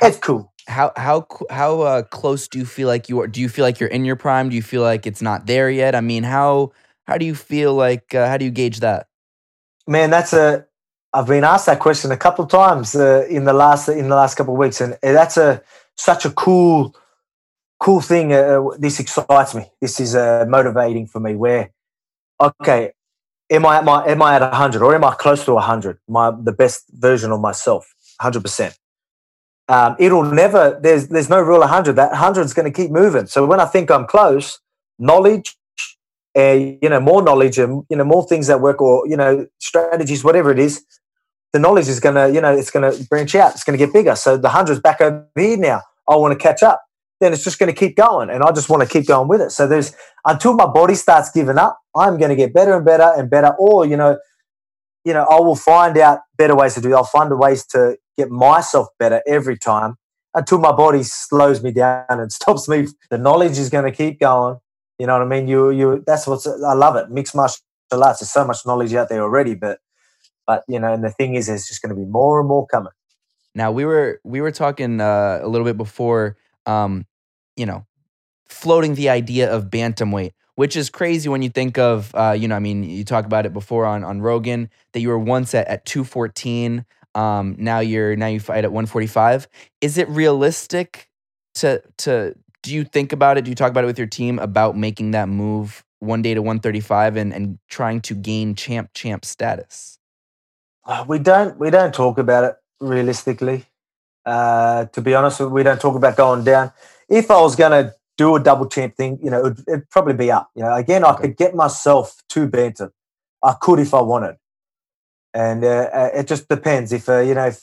It's cool.
how how how uh, close do you feel like you are? Do you feel like you're in your prime? Do you feel like it's not there yet? I mean, how how do you feel like uh, how do you gauge that?
Man, that's a. I've been asked that question a couple of times uh, in the last in the last couple of weeks, and that's a such a cool, cool thing. Uh, this excites me. This is uh, motivating for me. Where, okay, am I at my am I at hundred or am I close to hundred? My the best version of myself, hundred percent. Um, it'll never. There's there's no real hundred. That 100 is going to keep moving. So when I think I'm close, knowledge, uh, you know, more knowledge and you know more things that work or you know strategies, whatever it is, the knowledge is going to you know it's going to branch out. It's going to get bigger. So the hundred's back over here now. I want to catch up. Then it's just going to keep going, and I just want to keep going with it. So there's until my body starts giving up, I'm going to get better and better and better. Or you know, you know, I will find out better ways to do. It. I'll find ways to get myself better every time until my body slows me down and [LAUGHS] stops me. The knowledge is going to keep going. You know what I mean? You, you. That's what's. I love it. Mixed martial arts. There's so much knowledge out there already, but, but you know, and the thing is, there's just going to be more and more coming.
Now we were we were talking uh, a little bit before, um, you know, floating the idea of bantamweight, which is crazy when you think of, uh, you know, I mean, you talk about it before on on Rogan that you were once at at two fourteen. Um, now you're now you fight at 145. Is it realistic to to do you think about it? Do you talk about it with your team about making that move one day to 135 and and trying to gain champ champ status?
Uh, we don't we don't talk about it realistically. Uh, to be honest, we don't talk about going down. If I was going to do a double champ thing, you know, it'd, it'd, probably be up. You know, again, I could get myself to bantam. I could if I wanted and uh, uh, it just depends if uh, you know if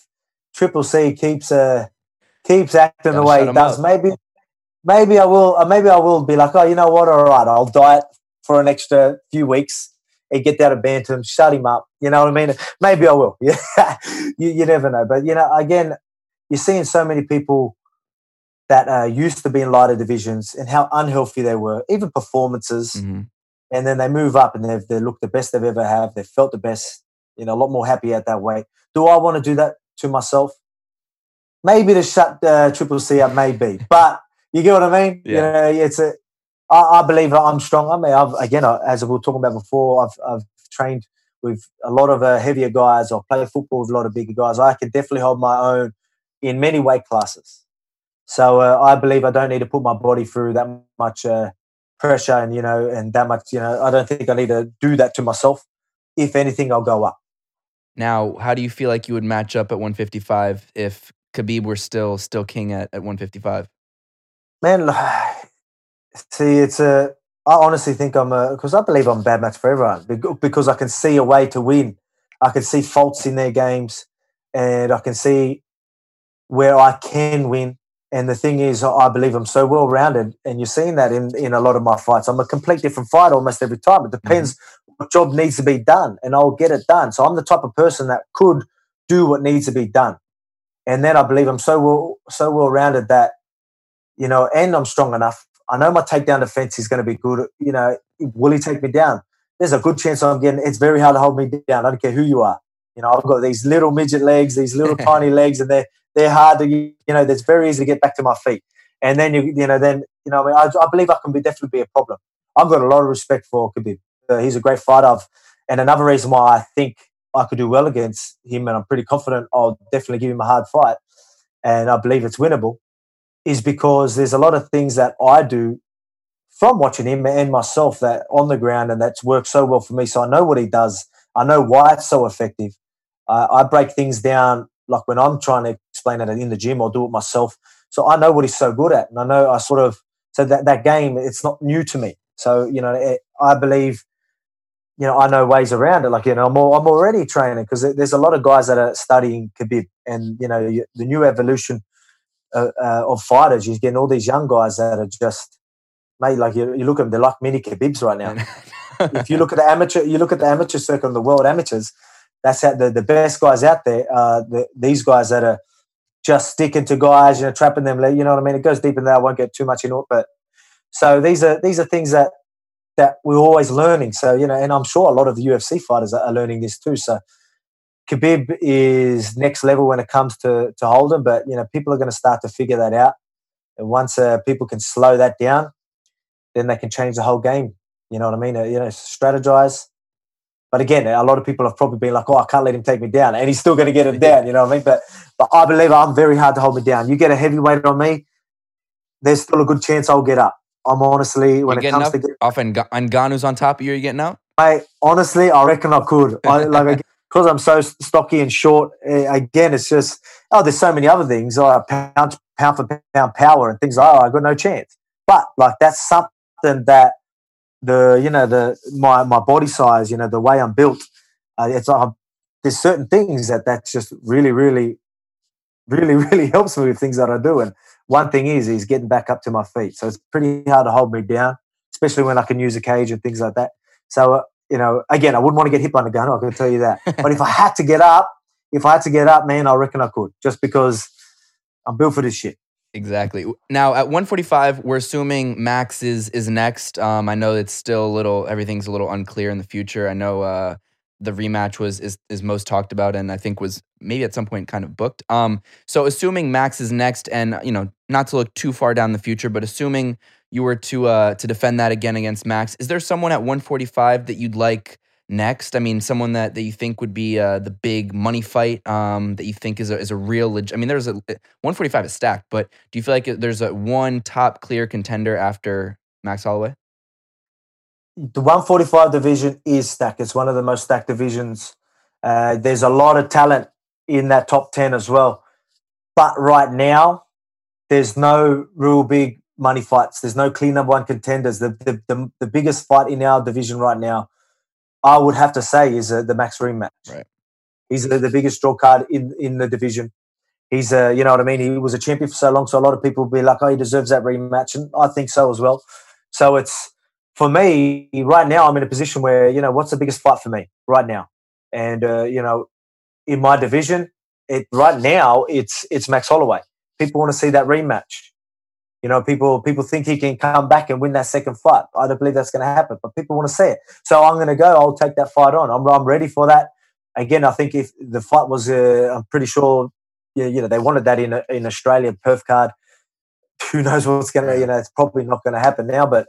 Triple C keeps uh, keeps acting the way he does. Up. Maybe maybe I will. Uh, maybe I will be like, oh, you know what? All right, I'll diet for an extra few weeks and get out of bantam, shut him up. You know what I mean? Maybe I will. [LAUGHS] Yeah, you, you never know. But you know, again, you're seeing so many people that uh, used to be in lighter divisions and how unhealthy they were, even performances. Mm-hmm. And then they move up and they've they look the best they've ever have. They've felt the best you know, a lot more happy at that weight. Do I want to do that to myself? Maybe to shut uh, Triple C up, maybe. But you get what I mean? Yeah. You know, it's a. I, I believe I'm strong. I mean, I've again, as we were talking about before, I've, I've trained with a lot of uh, heavier guys. I play football with a lot of bigger guys. I can definitely hold my own in many weight classes. So uh, I believe I don't need to put my body through that much uh, pressure, and you know, and that much. You know, I don't think I need to do that to myself. If anything, I'll go up.
Now, how do you feel like you would match up at 155 if Khabib were still still king at, at 155?
Man, [SIGHS] see, it's a. I honestly think I'm a because I believe I'm a bad match for everyone because I can see a way to win. I can see faults in their games, and I can see where I can win. And the thing is, I believe I'm so well rounded, and you're seeing that in, in a lot of my fights. I'm a complete different fighter almost every time. It depends mm-hmm job needs to be done and I'll get it done. So I'm the type of person that could do what needs to be done. And then I believe I'm so well so well rounded that, you know, and I'm strong enough. I know my takedown defense is going to be good. You know, will he take me down? There's a good chance I'm getting. It's very hard to hold me down. I don't care who you are. You know, I've got these little midget legs, these little [LAUGHS] tiny legs, and they're they're hard to you know. It's very easy to get back to my feet. And then you you know then you know I mean I, I believe I can be definitely be a problem. I've got a lot of respect for Khabib. Uh, he's a great fighter. and another reason why I think I could do well against him, and I'm pretty confident I'll definitely give him a hard fight, and I believe it's winnable, is because there's a lot of things that I do from watching him and myself that on the ground and that's worked so well for me. So I know what he does. I know why it's so effective. I break things down like when I'm trying to explain it in the gym or do it myself. So I know what he's so good at, and I know I sort of so that that game it's not new to me. So you know, it, I believe you know, I know ways around it. Like, you know, I'm, all, I'm already training because there's a lot of guys that are studying Khabib and, you know, the new evolution uh, uh, of fighters. You're getting all these young guys that are just, mate, like you, you look at them, they're like mini Khabibs right now. [LAUGHS] if you look at the amateur, you look at the amateur circuit and the world amateurs, that's how the, the best guys out there are the, these guys that are just sticking to guys, you know, trapping them. You know what I mean? It goes deep in there. I won't get too much into it, but so these are these are things that that we're always learning. So, you know, and I'm sure a lot of UFC fighters are learning this too. So, Khabib is next level when it comes to, to Holden, but, you know, people are going to start to figure that out. And once uh, people can slow that down, then they can change the whole game. You know what I mean? Uh, you know, strategize. But again, a lot of people have probably been like, "Oh, I can't let him take me down," and he's still going to get him down. You know what I mean? But, but I believe I'm very hard to hold me down. You get a heavyweight on me, there's still a good chance I'll get up. I'm honestly when it comes
to
get,
off and Ngannou's on top of you, are you getting out?
I honestly, I reckon I could. I, like [LAUGHS] because I'm so stocky and short. Again, it's just oh, there's so many other things. Uh, oh, pound pound for pound power and things. Like, oh, I got no chance. But like that's something that the you know the my my body size, you know the way I'm built. Uh, it's like there's certain things that that's just really really really [LAUGHS] really helps me with things that I do. And one thing is is getting back up to my feet. So it's pretty hard to hold me down, especially when I can use a cage and things like that. So uh, you know, again, I wouldn't want to get hit by a gun. I can tell you that. [LAUGHS] but if I had to get up, if I had to get up, man, I reckon I could, just because I'm built for this shit.
Exactly. Now at 145, we're assuming Max is is next. Um, I know it's still a little, everything's a little unclear in the future. I know uh, the rematch was is is most talked about, and I think was maybe at some point kind of booked. Um, so assuming Max is next, and you know, not to look too far down the future, but assuming you were to uh, to defend that again against Max, is there someone at 145 that you'd like next? I mean, someone that, that you think would be uh, the big money fight um, that you think is a is a real. Leg- I mean, there's a 145 is stacked, but do you feel like there's a one top clear contender after Max Holloway?
The 145 division is stacked. It's one of the most stacked divisions. Uh, there's a lot of talent in that top 10 as well. But right now, there's no real big money fights. There's no clean number one contenders. The, the, the, the biggest fight in our division right now, I would have to say, is uh, the Max rematch.
Right.
He's the, the biggest draw card in, in the division. He's, uh, you know what I mean? He was a champion for so long, so a lot of people will be like, oh, he deserves that rematch. And I think so as well. So it's, for me, right now, I'm in a position where, you know, what's the biggest fight for me right now? And, uh, you know, in my division, it right now, it's it's Max Holloway. People want to see that rematch. You know, people people think he can come back and win that second fight. I don't believe that's going to happen, but people want to see it. So I'm going to go. I'll take that fight on. I'm I'm ready for that. Again, I think if the fight was, uh, I'm pretty sure, you, you know, they wanted that in in Australia Perth card. Who knows what's going to, you know, it's probably not going to happen now. But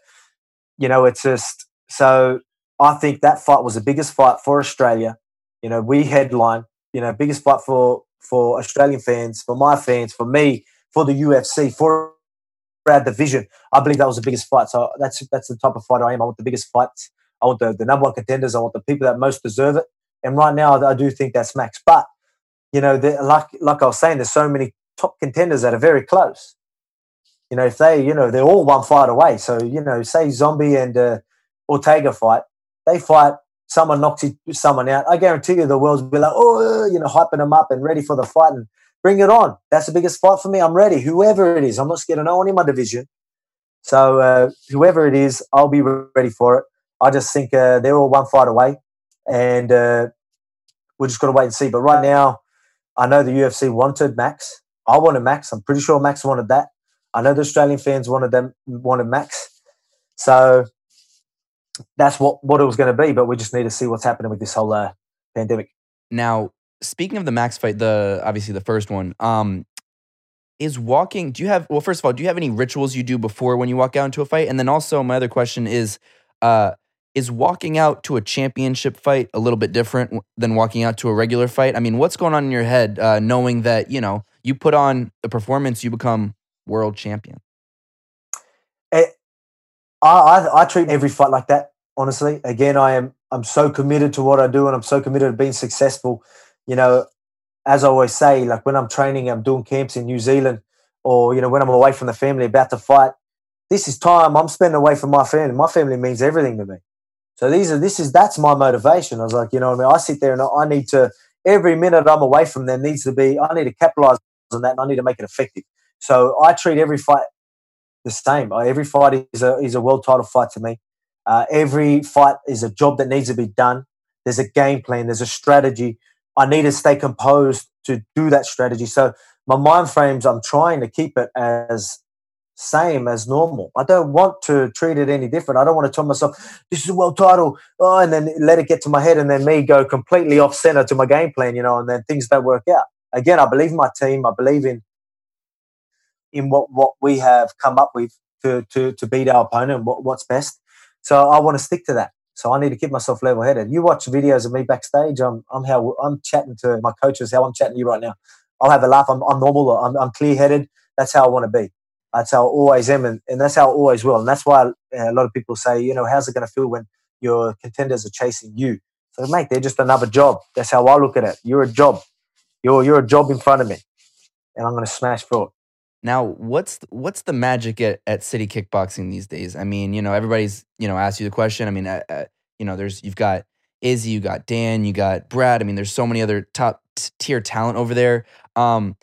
you know, it's just so. I think that fight was the biggest fight for Australia. You know, we headline. You know, biggest fight for for Australian fans, for my fans, for me, for the UFC, for our division. I believe that was the biggest fight. So that's that's the type of fighter I am. I want the biggest fights. I want the, the number one contenders. I want the people that most deserve it. And right now, I do think that's Max. But you know, like like I was saying, there's so many top contenders that are very close. You know, if they, you know, they're all one fight away. So you know, say Zombie and uh, Ortega fight, they fight. Someone knocks someone out. I guarantee you, the world's be like, oh, you know, hyping them up and ready for the fight. And bring it on. That's the biggest fight for me. I'm ready. Whoever it is, I'm not scared of no one in my division. So uh, whoever it is, I'll be ready for it. I just think uh, they're all one fight away, and uh, we're just going to wait and see. But right now, I know the UFC wanted Max. I wanted Max. I'm pretty sure Max wanted that. I know the Australian fans wanted them wanted Max. So that's what what it was going to be. But we just need to see what's happening with this whole uh, pandemic.
Now, speaking of the Max fight, the obviously the first one, um, is walking. Do you have well? First of all, do you have any rituals you do before when you walk out into a fight? And then also, my other question is, uh, is walking out to a championship fight a little bit different than walking out to a regular fight? I mean, what's going on in your head, uh, knowing that you know you put on the performance, you become world champion?
It, eh, I, I I treat every fight like that. Honestly, again, I am I'm so committed to what I do, and I'm so committed to being successful you know, as I always say, like when I'm training, I'm doing camps in New Zealand, or you know, when I'm away from the family about to fight, this is time I'm spending away from my family. My family means everything to me. So these are this is that's my motivation. I was like, you know, I mean, I sit there and I need to every minute I'm away from them needs to be. I need to capitalize on that, and I need to make it effective. So I treat every fight the same. Every fight is a is a world title fight to me. Uh, every fight is a job that needs to be done. There's a game plan. There's a strategy. I need to stay composed to do that strategy. So my mind frames, I'm trying to keep it as same as normal. I don't want to treat it any different. I don't want to tell myself this is a world title, oh, and then let it get to my head, and then me go completely off center to my game plan, you know, and then things don't work out. Again, I believe in my team. I believe in in what what we have come up with to to to beat our opponent. What, what's best. So I want to stick to that. So I need to keep myself level headed. You watch videos of me backstage. I'm I'm how I'm chatting to my coaches. How I'm chatting to you right now. I'll have a laugh. I'm, I'm normal. I'm, I'm clear headed. That's how I want to be. That's how I always am, and, and that's how I always will. And that's why uh, a lot of people say, you know, how's it going to feel when your contenders are chasing you. So, mate, they're just another job. That's how I look at it. You're a job. You're you're a job in front of me, and I'm going to smash through it.
Now, what's what's the magic at, at City Kickboxing these days? I mean, you know, everybody's you know asked you the question. I mean, uh, uh, you know, there's you've got Izzy, you got Dan, you got Brad. I mean, there's so many other top tier talent over there. Um,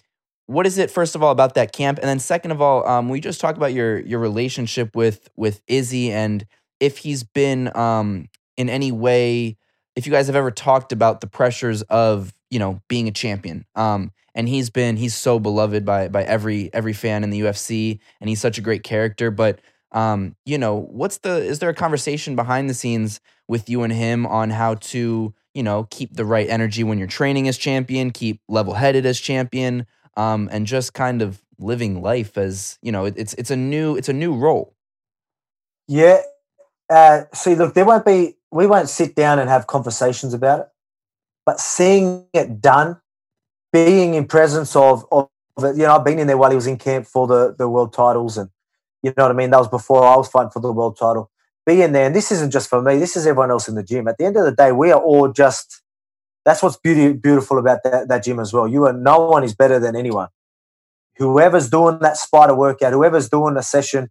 what is it first of all about that camp, and then second of all, um, we just talk about your your relationship with with Izzy and if he's been um, in any way, if you guys have ever talked about the pressures of you know being a champion. Um, and he's been he's so beloved by by every every fan in the UFC, and he's such a great character. But um, you know, what's the is there a conversation behind the scenes with you and him on how to you know keep the right energy when you're training as champion, keep level headed as champion, um, and just kind of living life as you know it's it's a new it's a new role.
Yeah. Uh, see, look, there won't be we won't sit down and have conversations about it, but seeing it done being in presence of, of you know, I've been in there while he was in camp for the, the world titles, and you know what I mean. That was before I was fighting for the world title. Being there, and this isn't just for me. This is everyone else in the gym. At the end of the day, we are all just. That's what's beauty, beautiful about that, that gym as well. You are no one is better than anyone. Whoever's doing that spider workout, whoever's doing a session,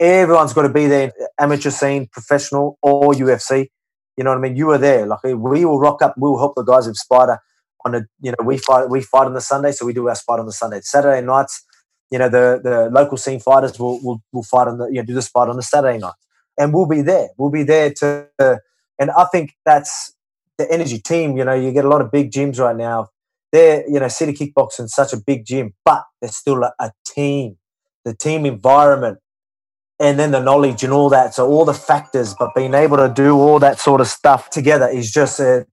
everyone's got to be there. Amateur scene, professional, or UFC. You know what I mean? You are there. Like we will rock up. We'll help the guys with spider on a you know we fight we fight on the Sunday, so we do our fight on the Sunday. Saturday nights, you know the the local scene fighters will will, will fight on the you know do the fight on the Saturday night, and we'll be there. We'll be there to, uh, and I think that's the energy team. You know, you get a lot of big gyms right now. They're you know City Kickboxing such a big gym, but they're still a, a team. The team environment, and then the knowledge and all that. So all the factors, but being able to do all that sort of stuff together is just a,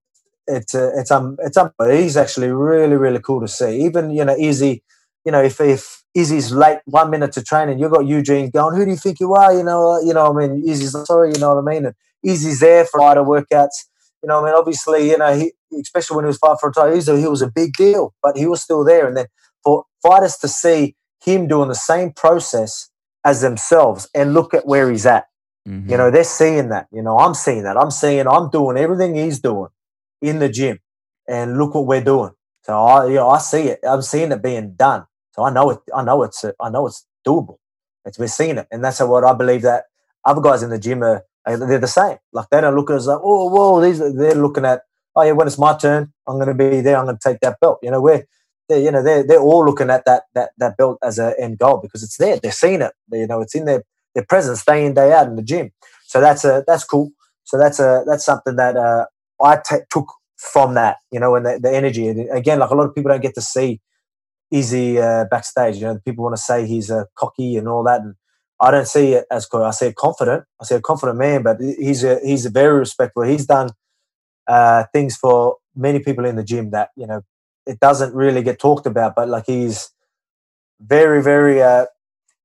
it's uh, it's um it's um he's actually really really cool to see. Even you know Izzy, you know if if Izzy's late one minute to training, you've got Eugene going, who do you think you are? You know, uh, you know, I mean, Izzy's sorry, you know what I mean, and Izzy's there for fighter workouts. You know, I mean, obviously, you know, he, especially when he was fighting for a title, he was a big deal, but he was still there. And then for fighters to see him doing the same process as themselves and look at where he's at. Mm-hmm. You know, they're seeing that. You know, I'm seeing that. I'm seeing I'm doing everything he's doing in the gym, and look what we're doing. So I, you know, I see it. I'm seeing it being done. So I know it. I know it's. I know it's doable. It's we're seeing it, and that's what I believe that other guys in the gym are. They're the same. Like they don't look at us like, oh, whoa. These they're looking at. Oh yeah, when it's my turn, I'm going to be there. I'm going to take that belt. You know, we're they you know they're they're all looking at that that that belt as an end goal because it's there. They're seeing it. They, you know, it's in their their presence day in day out in the gym. So that's a that's cool. So that's a that's something that uh, I t- took from that, you know, and the, the energy. And again, like a lot of people don't get to see Izzy uh, backstage. You know, people want to say he's uh, cocky and all that, and I don't see it as cool. I see it confident. I see a confident man, but he's a he's a very respectful. He's done uh, things for many people in the gym that you know it doesn't really get talked about, but like he's very very uh,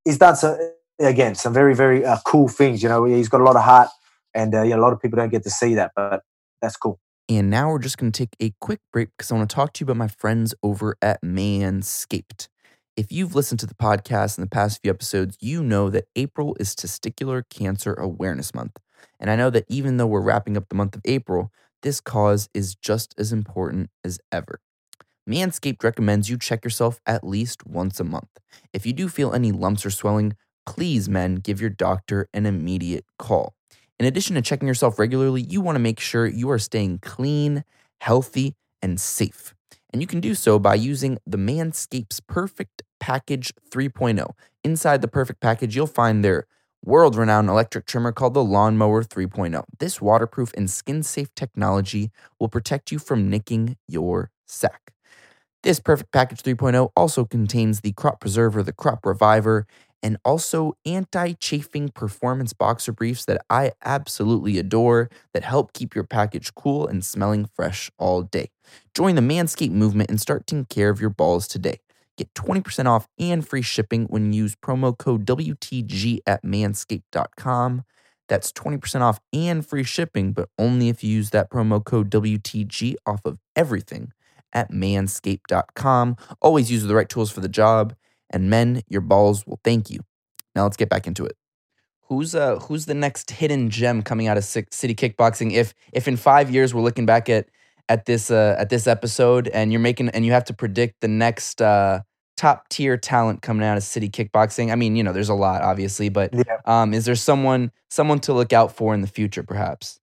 he's done some again some very very uh, cool things. You know, he's got a lot of heart, and uh, a lot of people don't get to see that, but that's cool.
And now we're just going to take a quick break because I want to talk to you about my friends over at Manscaped. If you've listened to the podcast in the past few episodes, you know that April is Testicular Cancer Awareness Month. And I know that even though we're wrapping up the month of April, this cause is just as important as ever. Manscaped recommends you check yourself at least once a month. If you do feel any lumps or swelling, please, men, give your doctor an immediate call. In addition to checking yourself regularly, you want to make sure you are staying clean, healthy, and safe. And you can do so by using the Manscaped's Perfect Package 3.0. Inside the Perfect Package, you'll find their world renowned electric trimmer called the Lawnmower 3.0. This waterproof and skin safe technology will protect you from nicking your sack. This Perfect Package 3.0 also contains the Crop Preserver, the Crop Reviver, and also anti chafing performance boxer briefs that I absolutely adore that help keep your package cool and smelling fresh all day. Join the Manscaped movement and start taking care of your balls today. Get 20% off and free shipping when you use promo code WTG at manscaped.com. That's 20% off and free shipping, but only if you use that promo code WTG off of everything at manscaped.com. Always use the right tools for the job and men, your balls will thank you. Now let's get back into it. who's uh who's the next hidden gem coming out of City Kickboxing? If if in five years we're looking back at at this uh, at this episode and you're making and you have to predict the next uh, top tier talent coming out of City Kickboxing. I mean, you know, there's a lot obviously, but yeah. um, is there someone someone to look out for in the future, perhaps?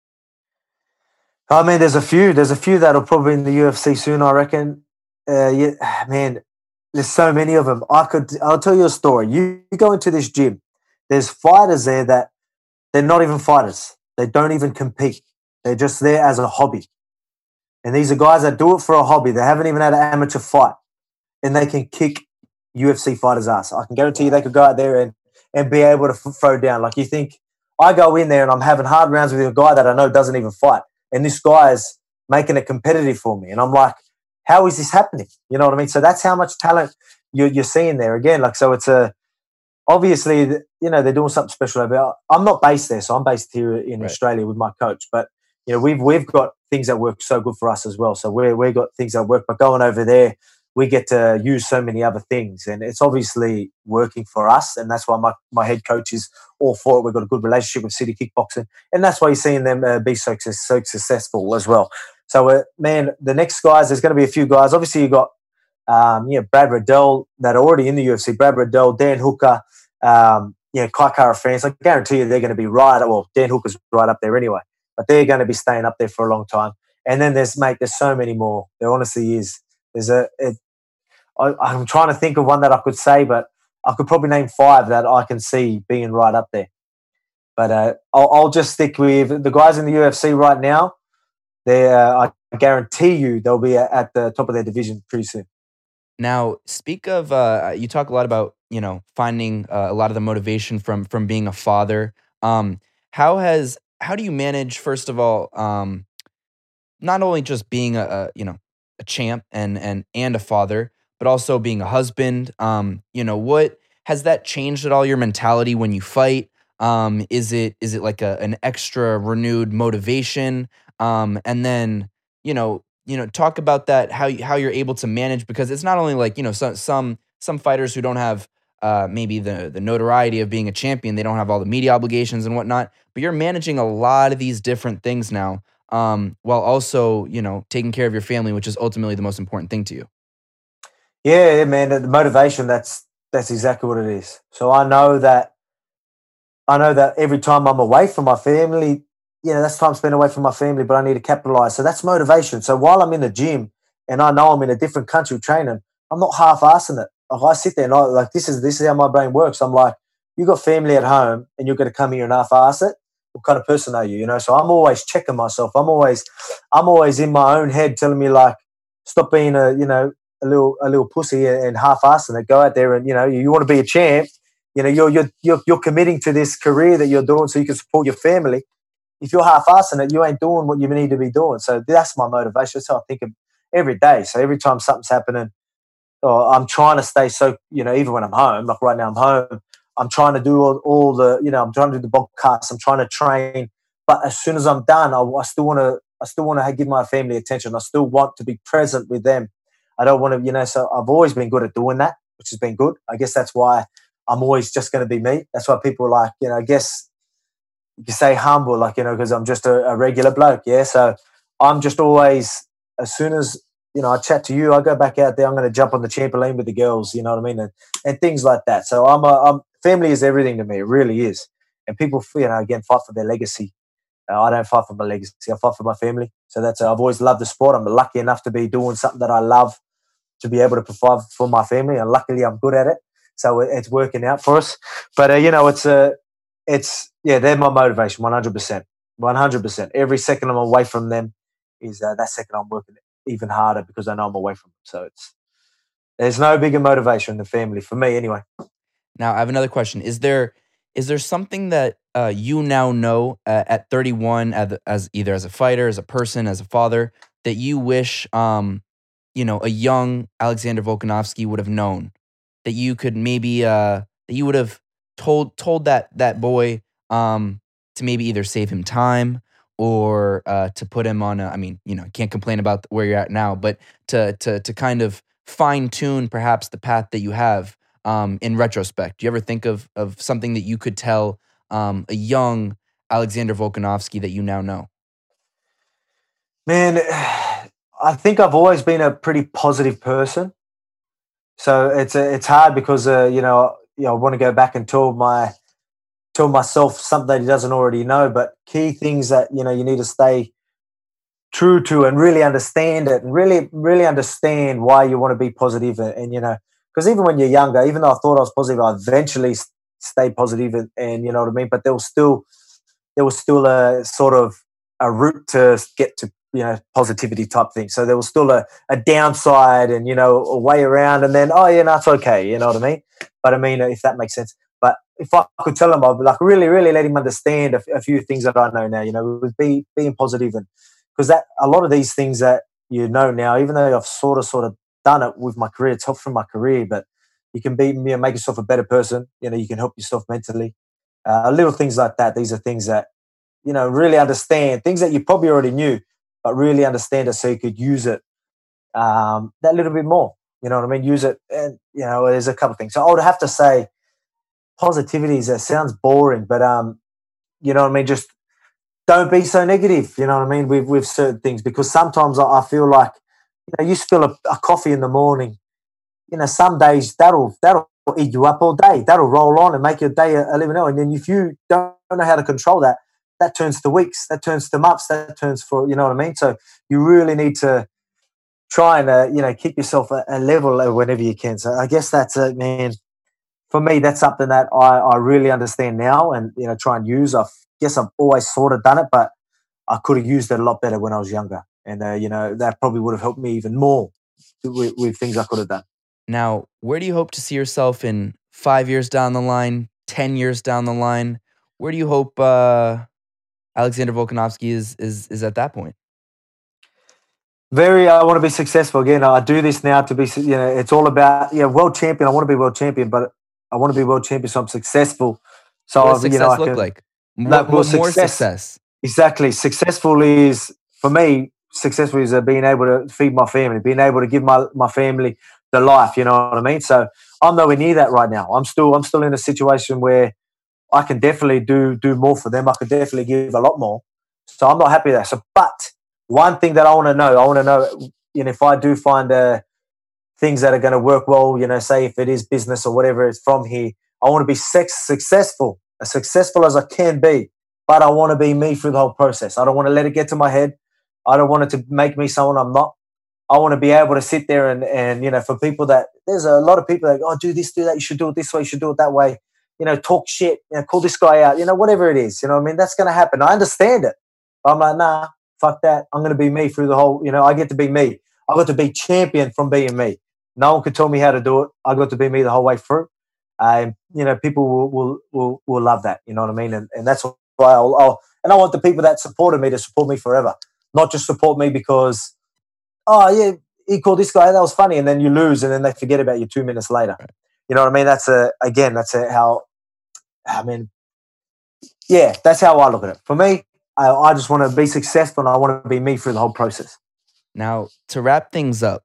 I mean, there's a few. There's a few that'll probably in the UFC soon. I reckon. Uh, yeah, [SIGHS] man, there's so many of them. I could. I'll tell you a story. You, you go into this gym. There's fighters there that they're not even fighters. They don't even compete. They're just there as a hobby. And these are guys that do it for a hobby. They haven't even had an amateur fight, and they can kick UFC fighters' ass. I can guarantee you they could go out there and, and be able to f- throw down. Like you think, I go in there and I'm having hard rounds with a guy that I know doesn't even fight, and this guy is making it competitive for me, and I'm like, how is this happening? You know what I mean? So that's how much talent you're, you're seeing there again. Like so, it's a obviously you know they're doing something special about. I'm not based there, so I'm based here in right. Australia with my coach, but you know we've we've got things that work so good for us as well. So we we've got things that work, but going over there, we get to use so many other things, and it's obviously working for us, and that's why my, my head coach is all for it. We've got a good relationship with City Kickboxing, and that's why you're seeing them uh, be so so successful as well. So uh, man, the next guys, there's going to be a few guys. Obviously, you've got um, you know Brad Riddell that are already in the UFC. Brad Riddell, Dan Hooker. Um, you know, Kai Kara-France, I guarantee you they're going to be right. Well, Dan Hooker's right up there anyway but they're going to be staying up there for a long time. And then there's mate, there's so many more. There honestly is. There's a. It, I, I'm trying to think of one that I could say, but I could probably name five that I can see being right up there. But uh, I'll, I'll, just stick with the guys in the UFC right now. They, uh, I guarantee you, they'll be at the top of their division pretty soon.
Now, speak of uh, you talk a lot about you know finding uh, a lot of the motivation from from being a father. Um, how has how do you manage first of all um, not only just being a, a, you know a champ and and and a father but also being a husband um, you know what has that changed at all your mentality when you fight um, is it is it like a, an extra renewed motivation um, and then you know you know talk about that how how you're able to manage because it's not only like you know some some some fighters who don't have uh, maybe the the notoriety of being a champion. They don't have all the media obligations and whatnot. But you're managing a lot of these different things now, um, while also you know taking care of your family, which is ultimately the most important thing to you.
Yeah, man. The motivation. That's that's exactly what it is. So I know that I know that every time I'm away from my family, you know, that's time spent away from my family, but I need to capitalize. So that's motivation. So while I'm in the gym and I know I'm in a different country training, I'm not half assing it. Like I sit there and I like this is this is how my brain works. I'm like, you got family at home and you're to come here and half ass it. What kind of person are you? You know, so I'm always checking myself. I'm always, I'm always in my own head telling me like, stop being a you know a little a little pussy and half assing it. Go out there and you know you want to be a champ. You know you're you're you're, you're committing to this career that you're doing so you can support your family. If you're half assing it, you ain't doing what you need to be doing. So that's my motivation. That's how I think of every day. So every time something's happening or I'm trying to stay so, you know, even when I'm home, like right now I'm home, I'm trying to do all, all the, you know, I'm trying to do the podcasts, I'm trying to train. But as soon as I'm done, I, I still want to, I still want to give my family attention. I still want to be present with them. I don't want to, you know, so I've always been good at doing that, which has been good. I guess that's why I'm always just going to be me. That's why people are like, you know, I guess you can say humble, like, you know, because I'm just a, a regular bloke. Yeah. So I'm just always, as soon as you know, I chat to you, I go back out there, I'm going to jump on the trampoline with the girls, you know what I mean? And, and things like that. So I'm, a, I'm, family is everything to me. It really is. And people, you know, again, fight for their legacy. Uh, I don't fight for my legacy. I fight for my family. So that's, uh, I've always loved the sport. I'm lucky enough to be doing something that I love to be able to provide for my family. And luckily I'm good at it. So it's working out for us. But, uh, you know, it's a, uh, it's, yeah, they're my motivation, 100%. 100%. Every second I'm away from them is uh, that second I'm working even harder because I know I'm away from them. So it's there's no bigger motivation than family for me, anyway.
Now I have another question: Is there is there something that uh, you now know uh, at 31 as, as, either as a fighter, as a person, as a father that you wish um, you know a young Alexander Volkanovski would have known that you could maybe uh, that you would have told told that that boy um, to maybe either save him time or uh, to put him on a, I mean, you know, can't complain about where you're at now, but to to to kind of fine tune perhaps the path that you have um, in retrospect. Do you ever think of of something that you could tell um, a young Alexander Volkanovski that you now know?
Man, I think I've always been a pretty positive person. So it's it's hard because uh, you know you know I want to go back and tell my tell myself something that he doesn't already know. But key things that you know you need to stay true to and really understand it and really really understand why you want to be positive and, and you know because even when you're younger, even though I thought I was positive, I eventually stayed positive and, and you know what I mean. But there was still there was still a sort of a route to get to you know positivity type thing. So there was still a, a downside and you know a way around, and then oh yeah, no, okay. You know what I mean? But I mean, if that makes sense. But if I could tell him, I'd like really, really let him understand a, a few things that I know now. You know, with be, being positive and because that a lot of these things that you know now, even though I've sort of sort of done it with my career, it's helped from my career, but you can be you know, make yourself a better person. You know, you can help yourself mentally. Uh, little things like that. These are things that you know really understand things that you probably already knew, but really understand it so you could use it um, that little bit more. You know what I mean? Use it, and you know, there's a couple things. So I would have to say, positivity. That sounds boring, but um, you know what I mean. Just don't be so negative. You know what I mean? With with certain things, because sometimes I, I feel like you know, you spill a, a coffee in the morning. You know, some days that'll that'll eat you up all day. That'll roll on and make your day a, a living hell. And then if you don't know how to control that, that turns to weeks, that turns to months, that turns for you know what I mean. So you really need to try and uh, you know keep yourself a, a level whenever you can. So I guess that's it, man. For me, that's something that I, I really understand now, and you know try and use. I guess I've always sort of done it, but I could have used it a lot better when I was younger, and uh, you know that probably would have helped me even more with, with things I could have done.
Now, where do you hope to see yourself in five years down the line, ten years down the line? Where do you hope uh, Alexander Volkanovski is is is at that point?
Very, I want to be successful again. I do this now to be, you know, it's all about, yeah, world champion. I want to be world champion, but I want to be world champion, so I'm successful. So
what does success you know, look can, like? More, like, more, success, more success.
Exactly. Successful is for me. Successful is uh, being able to feed my family, being able to give my my family the life. You know what I mean? So I'm nowhere near that right now. I'm still I'm still in a situation where I can definitely do do more for them. I could definitely give a lot more. So I'm not happy with that. So, but one thing that I want to know, I want to know, you know, if I do find uh, things that are going to work well, you know, say if it is business or whatever it's from here, I want to be sex- successful, as successful as I can be, but I want to be me through the whole process. I don't want to let it get to my head. I don't want it to make me someone I'm not. I want to be able to sit there and, and you know, for people that there's a lot of people that, oh, do this, do that, you should do it this way, you should do it that way you know, talk shit, you know, call this guy out, you know, whatever it is, you know I mean? That's going to happen. I understand it. I'm like, nah, fuck that. I'm going to be me through the whole, you know, I get to be me. I got to be champion from being me. No one could tell me how to do it. I got to be me the whole way through. And, you know, people will, will, will, will love that. You know what I mean? And, and that's why I'll, I'll, and I want the people that supported me to support me forever, not just support me because, oh, yeah, he called this guy, that was funny. And then you lose and then they forget about you two minutes later. You know what I mean? That's a, again, that's a, how I mean, yeah, that's how I look at it. For me, I, I just want to be successful and I want to be me through the whole process.
Now, to wrap things up,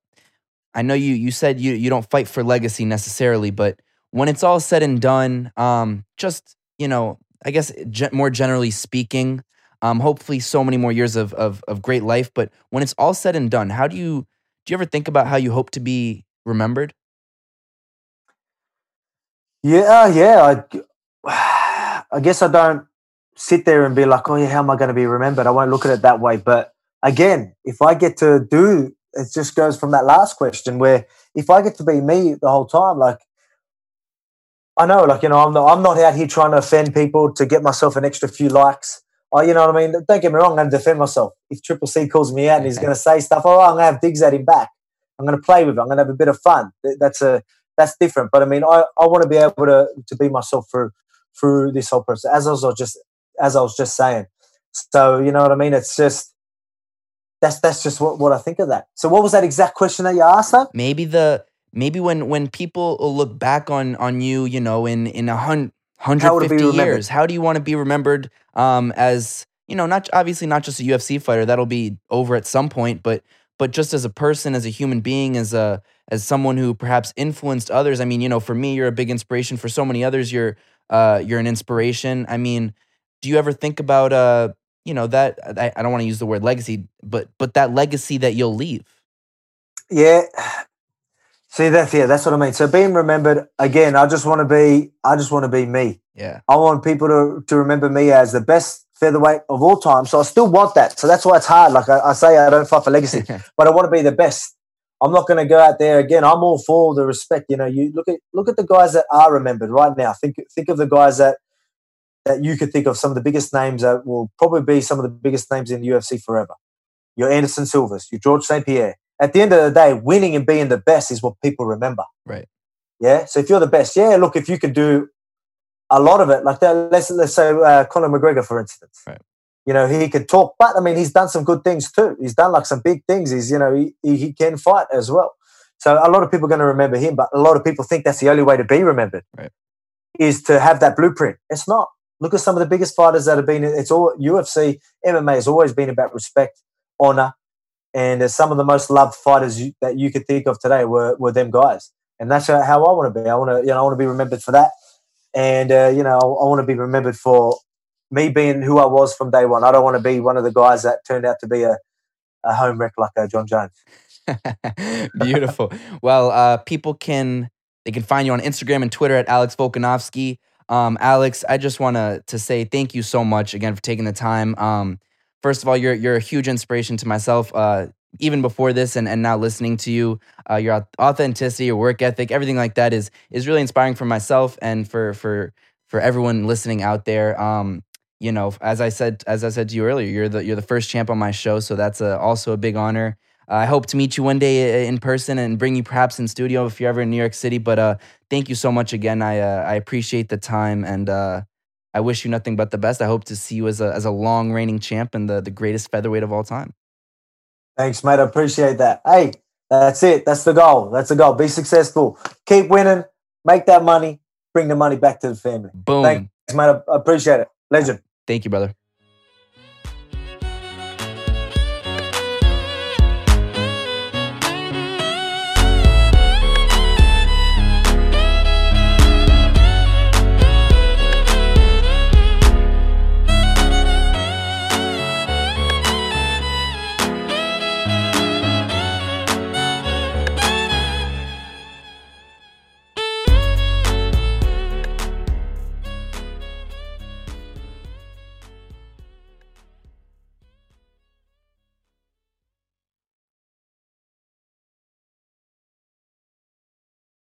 I know you you said you you don't fight for legacy necessarily, but when it's all said and done, um, just you know, I guess ge- more generally speaking, um, hopefully so many more years of, of of great life. But when it's all said and done, how do you do you ever think about how you hope to be remembered?
Yeah, yeah. I I guess I don't sit there and be like, oh yeah, how am I going to be remembered? I won't look at it that way. But again, if I get to do, it just goes from that last question where if I get to be me the whole time, like I know, like you know, I'm not, I'm not out here trying to offend people to get myself an extra few likes. Oh, you know what I mean? Don't get me wrong, I'm going to defend myself. If Triple C calls me out and he's going to say stuff, right, I'm going to have digs at him back. I'm going to play with it. I'm going to have a bit of fun. That's a that's different. But I mean, I, I want to be able to to be myself through through this whole process. As I was just as I was just saying. So you know what I mean? It's just that's that's just what, what I think of that. So what was that exact question that you asked? That
maybe the maybe when when people look back on on you, you know, in in a hundred. 150 years. How do you want to be remembered um, as you know, not obviously not just a UFC fighter that'll be over at some point, but but just as a person, as a human being, as a as someone who perhaps influenced others. I mean, you know, for me, you're a big inspiration. For so many others, you're uh, you're an inspiration. I mean, do you ever think about uh, you know, that I, I don't want to use the word legacy, but but that legacy that you'll leave?
Yeah. See that's yeah, that's what I mean. So being remembered again, I just want to be I just want to be me.
Yeah.
I want people to to remember me as the best featherweight of all time. So I still want that. So that's why it's hard. Like I, I say, I don't fight for legacy, [LAUGHS] but I want to be the best. I'm not going to go out there again. I'm all for the respect. You know, you look at look at the guys that are remembered right now. Think think of the guys that that you could think of some of the biggest names that will probably be some of the biggest names in the UFC forever. Your Anderson Silvas, your George St. Pierre. At the end of the day, winning and being the best is what people remember.
Right.
Yeah. So if you're the best, yeah, look, if you can do a lot of it, like that, let's let's say uh, Conor McGregor, for instance.
Right.
You know, he could talk, but I mean, he's done some good things too. He's done like some big things. He's, you know, he, he can fight as well. So a lot of people are going to remember him, but a lot of people think that's the only way to be remembered.
Right.
Is to have that blueprint. It's not. Look at some of the biggest fighters that have been. It's all UFC, MMA has always been about respect, honor, and some of the most loved fighters you, that you could think of today were were them guys. And that's how I want to be. I want to, you know, I want to be remembered for that and uh, you know, I, I want to be remembered for me being who I was from day one. I don't want to be one of the guys that turned out to be a, a home wreck like uh, Jon Jones. [LAUGHS]
Beautiful. well, uh, people can they can find you on Instagram and Twitter at Alex Volkanovski. Um, Alex, I just want to to say thank you so much again for taking the time. Um, first of all, you're you're a huge inspiration to myself. Uh, even before this and, and now listening to you, uh, your authenticity, your work ethic, everything like that is is really inspiring for myself and for for for everyone listening out there. Um, you know, as I said as I said to you earlier, you're the you're the first champ on my show, so that's a, also a big honor. Uh, I hope to meet you one day uh, in person and bring you perhaps in studio if you're ever in New York City. But uh, thank you so much again. I uh, I appreciate the time and uh, I wish you nothing but the best. I hope to see you as a as a long reigning champ and the the greatest featherweight of all time.
Thanks, mate. I appreciate that. Hey, that's it. That's the goal. That's the goal. Be successful. Keep winning. Make that money. Bring the money back to the family.
Boom.
Thanks, mate. I appreciate it. Legend.
Thank you, brother.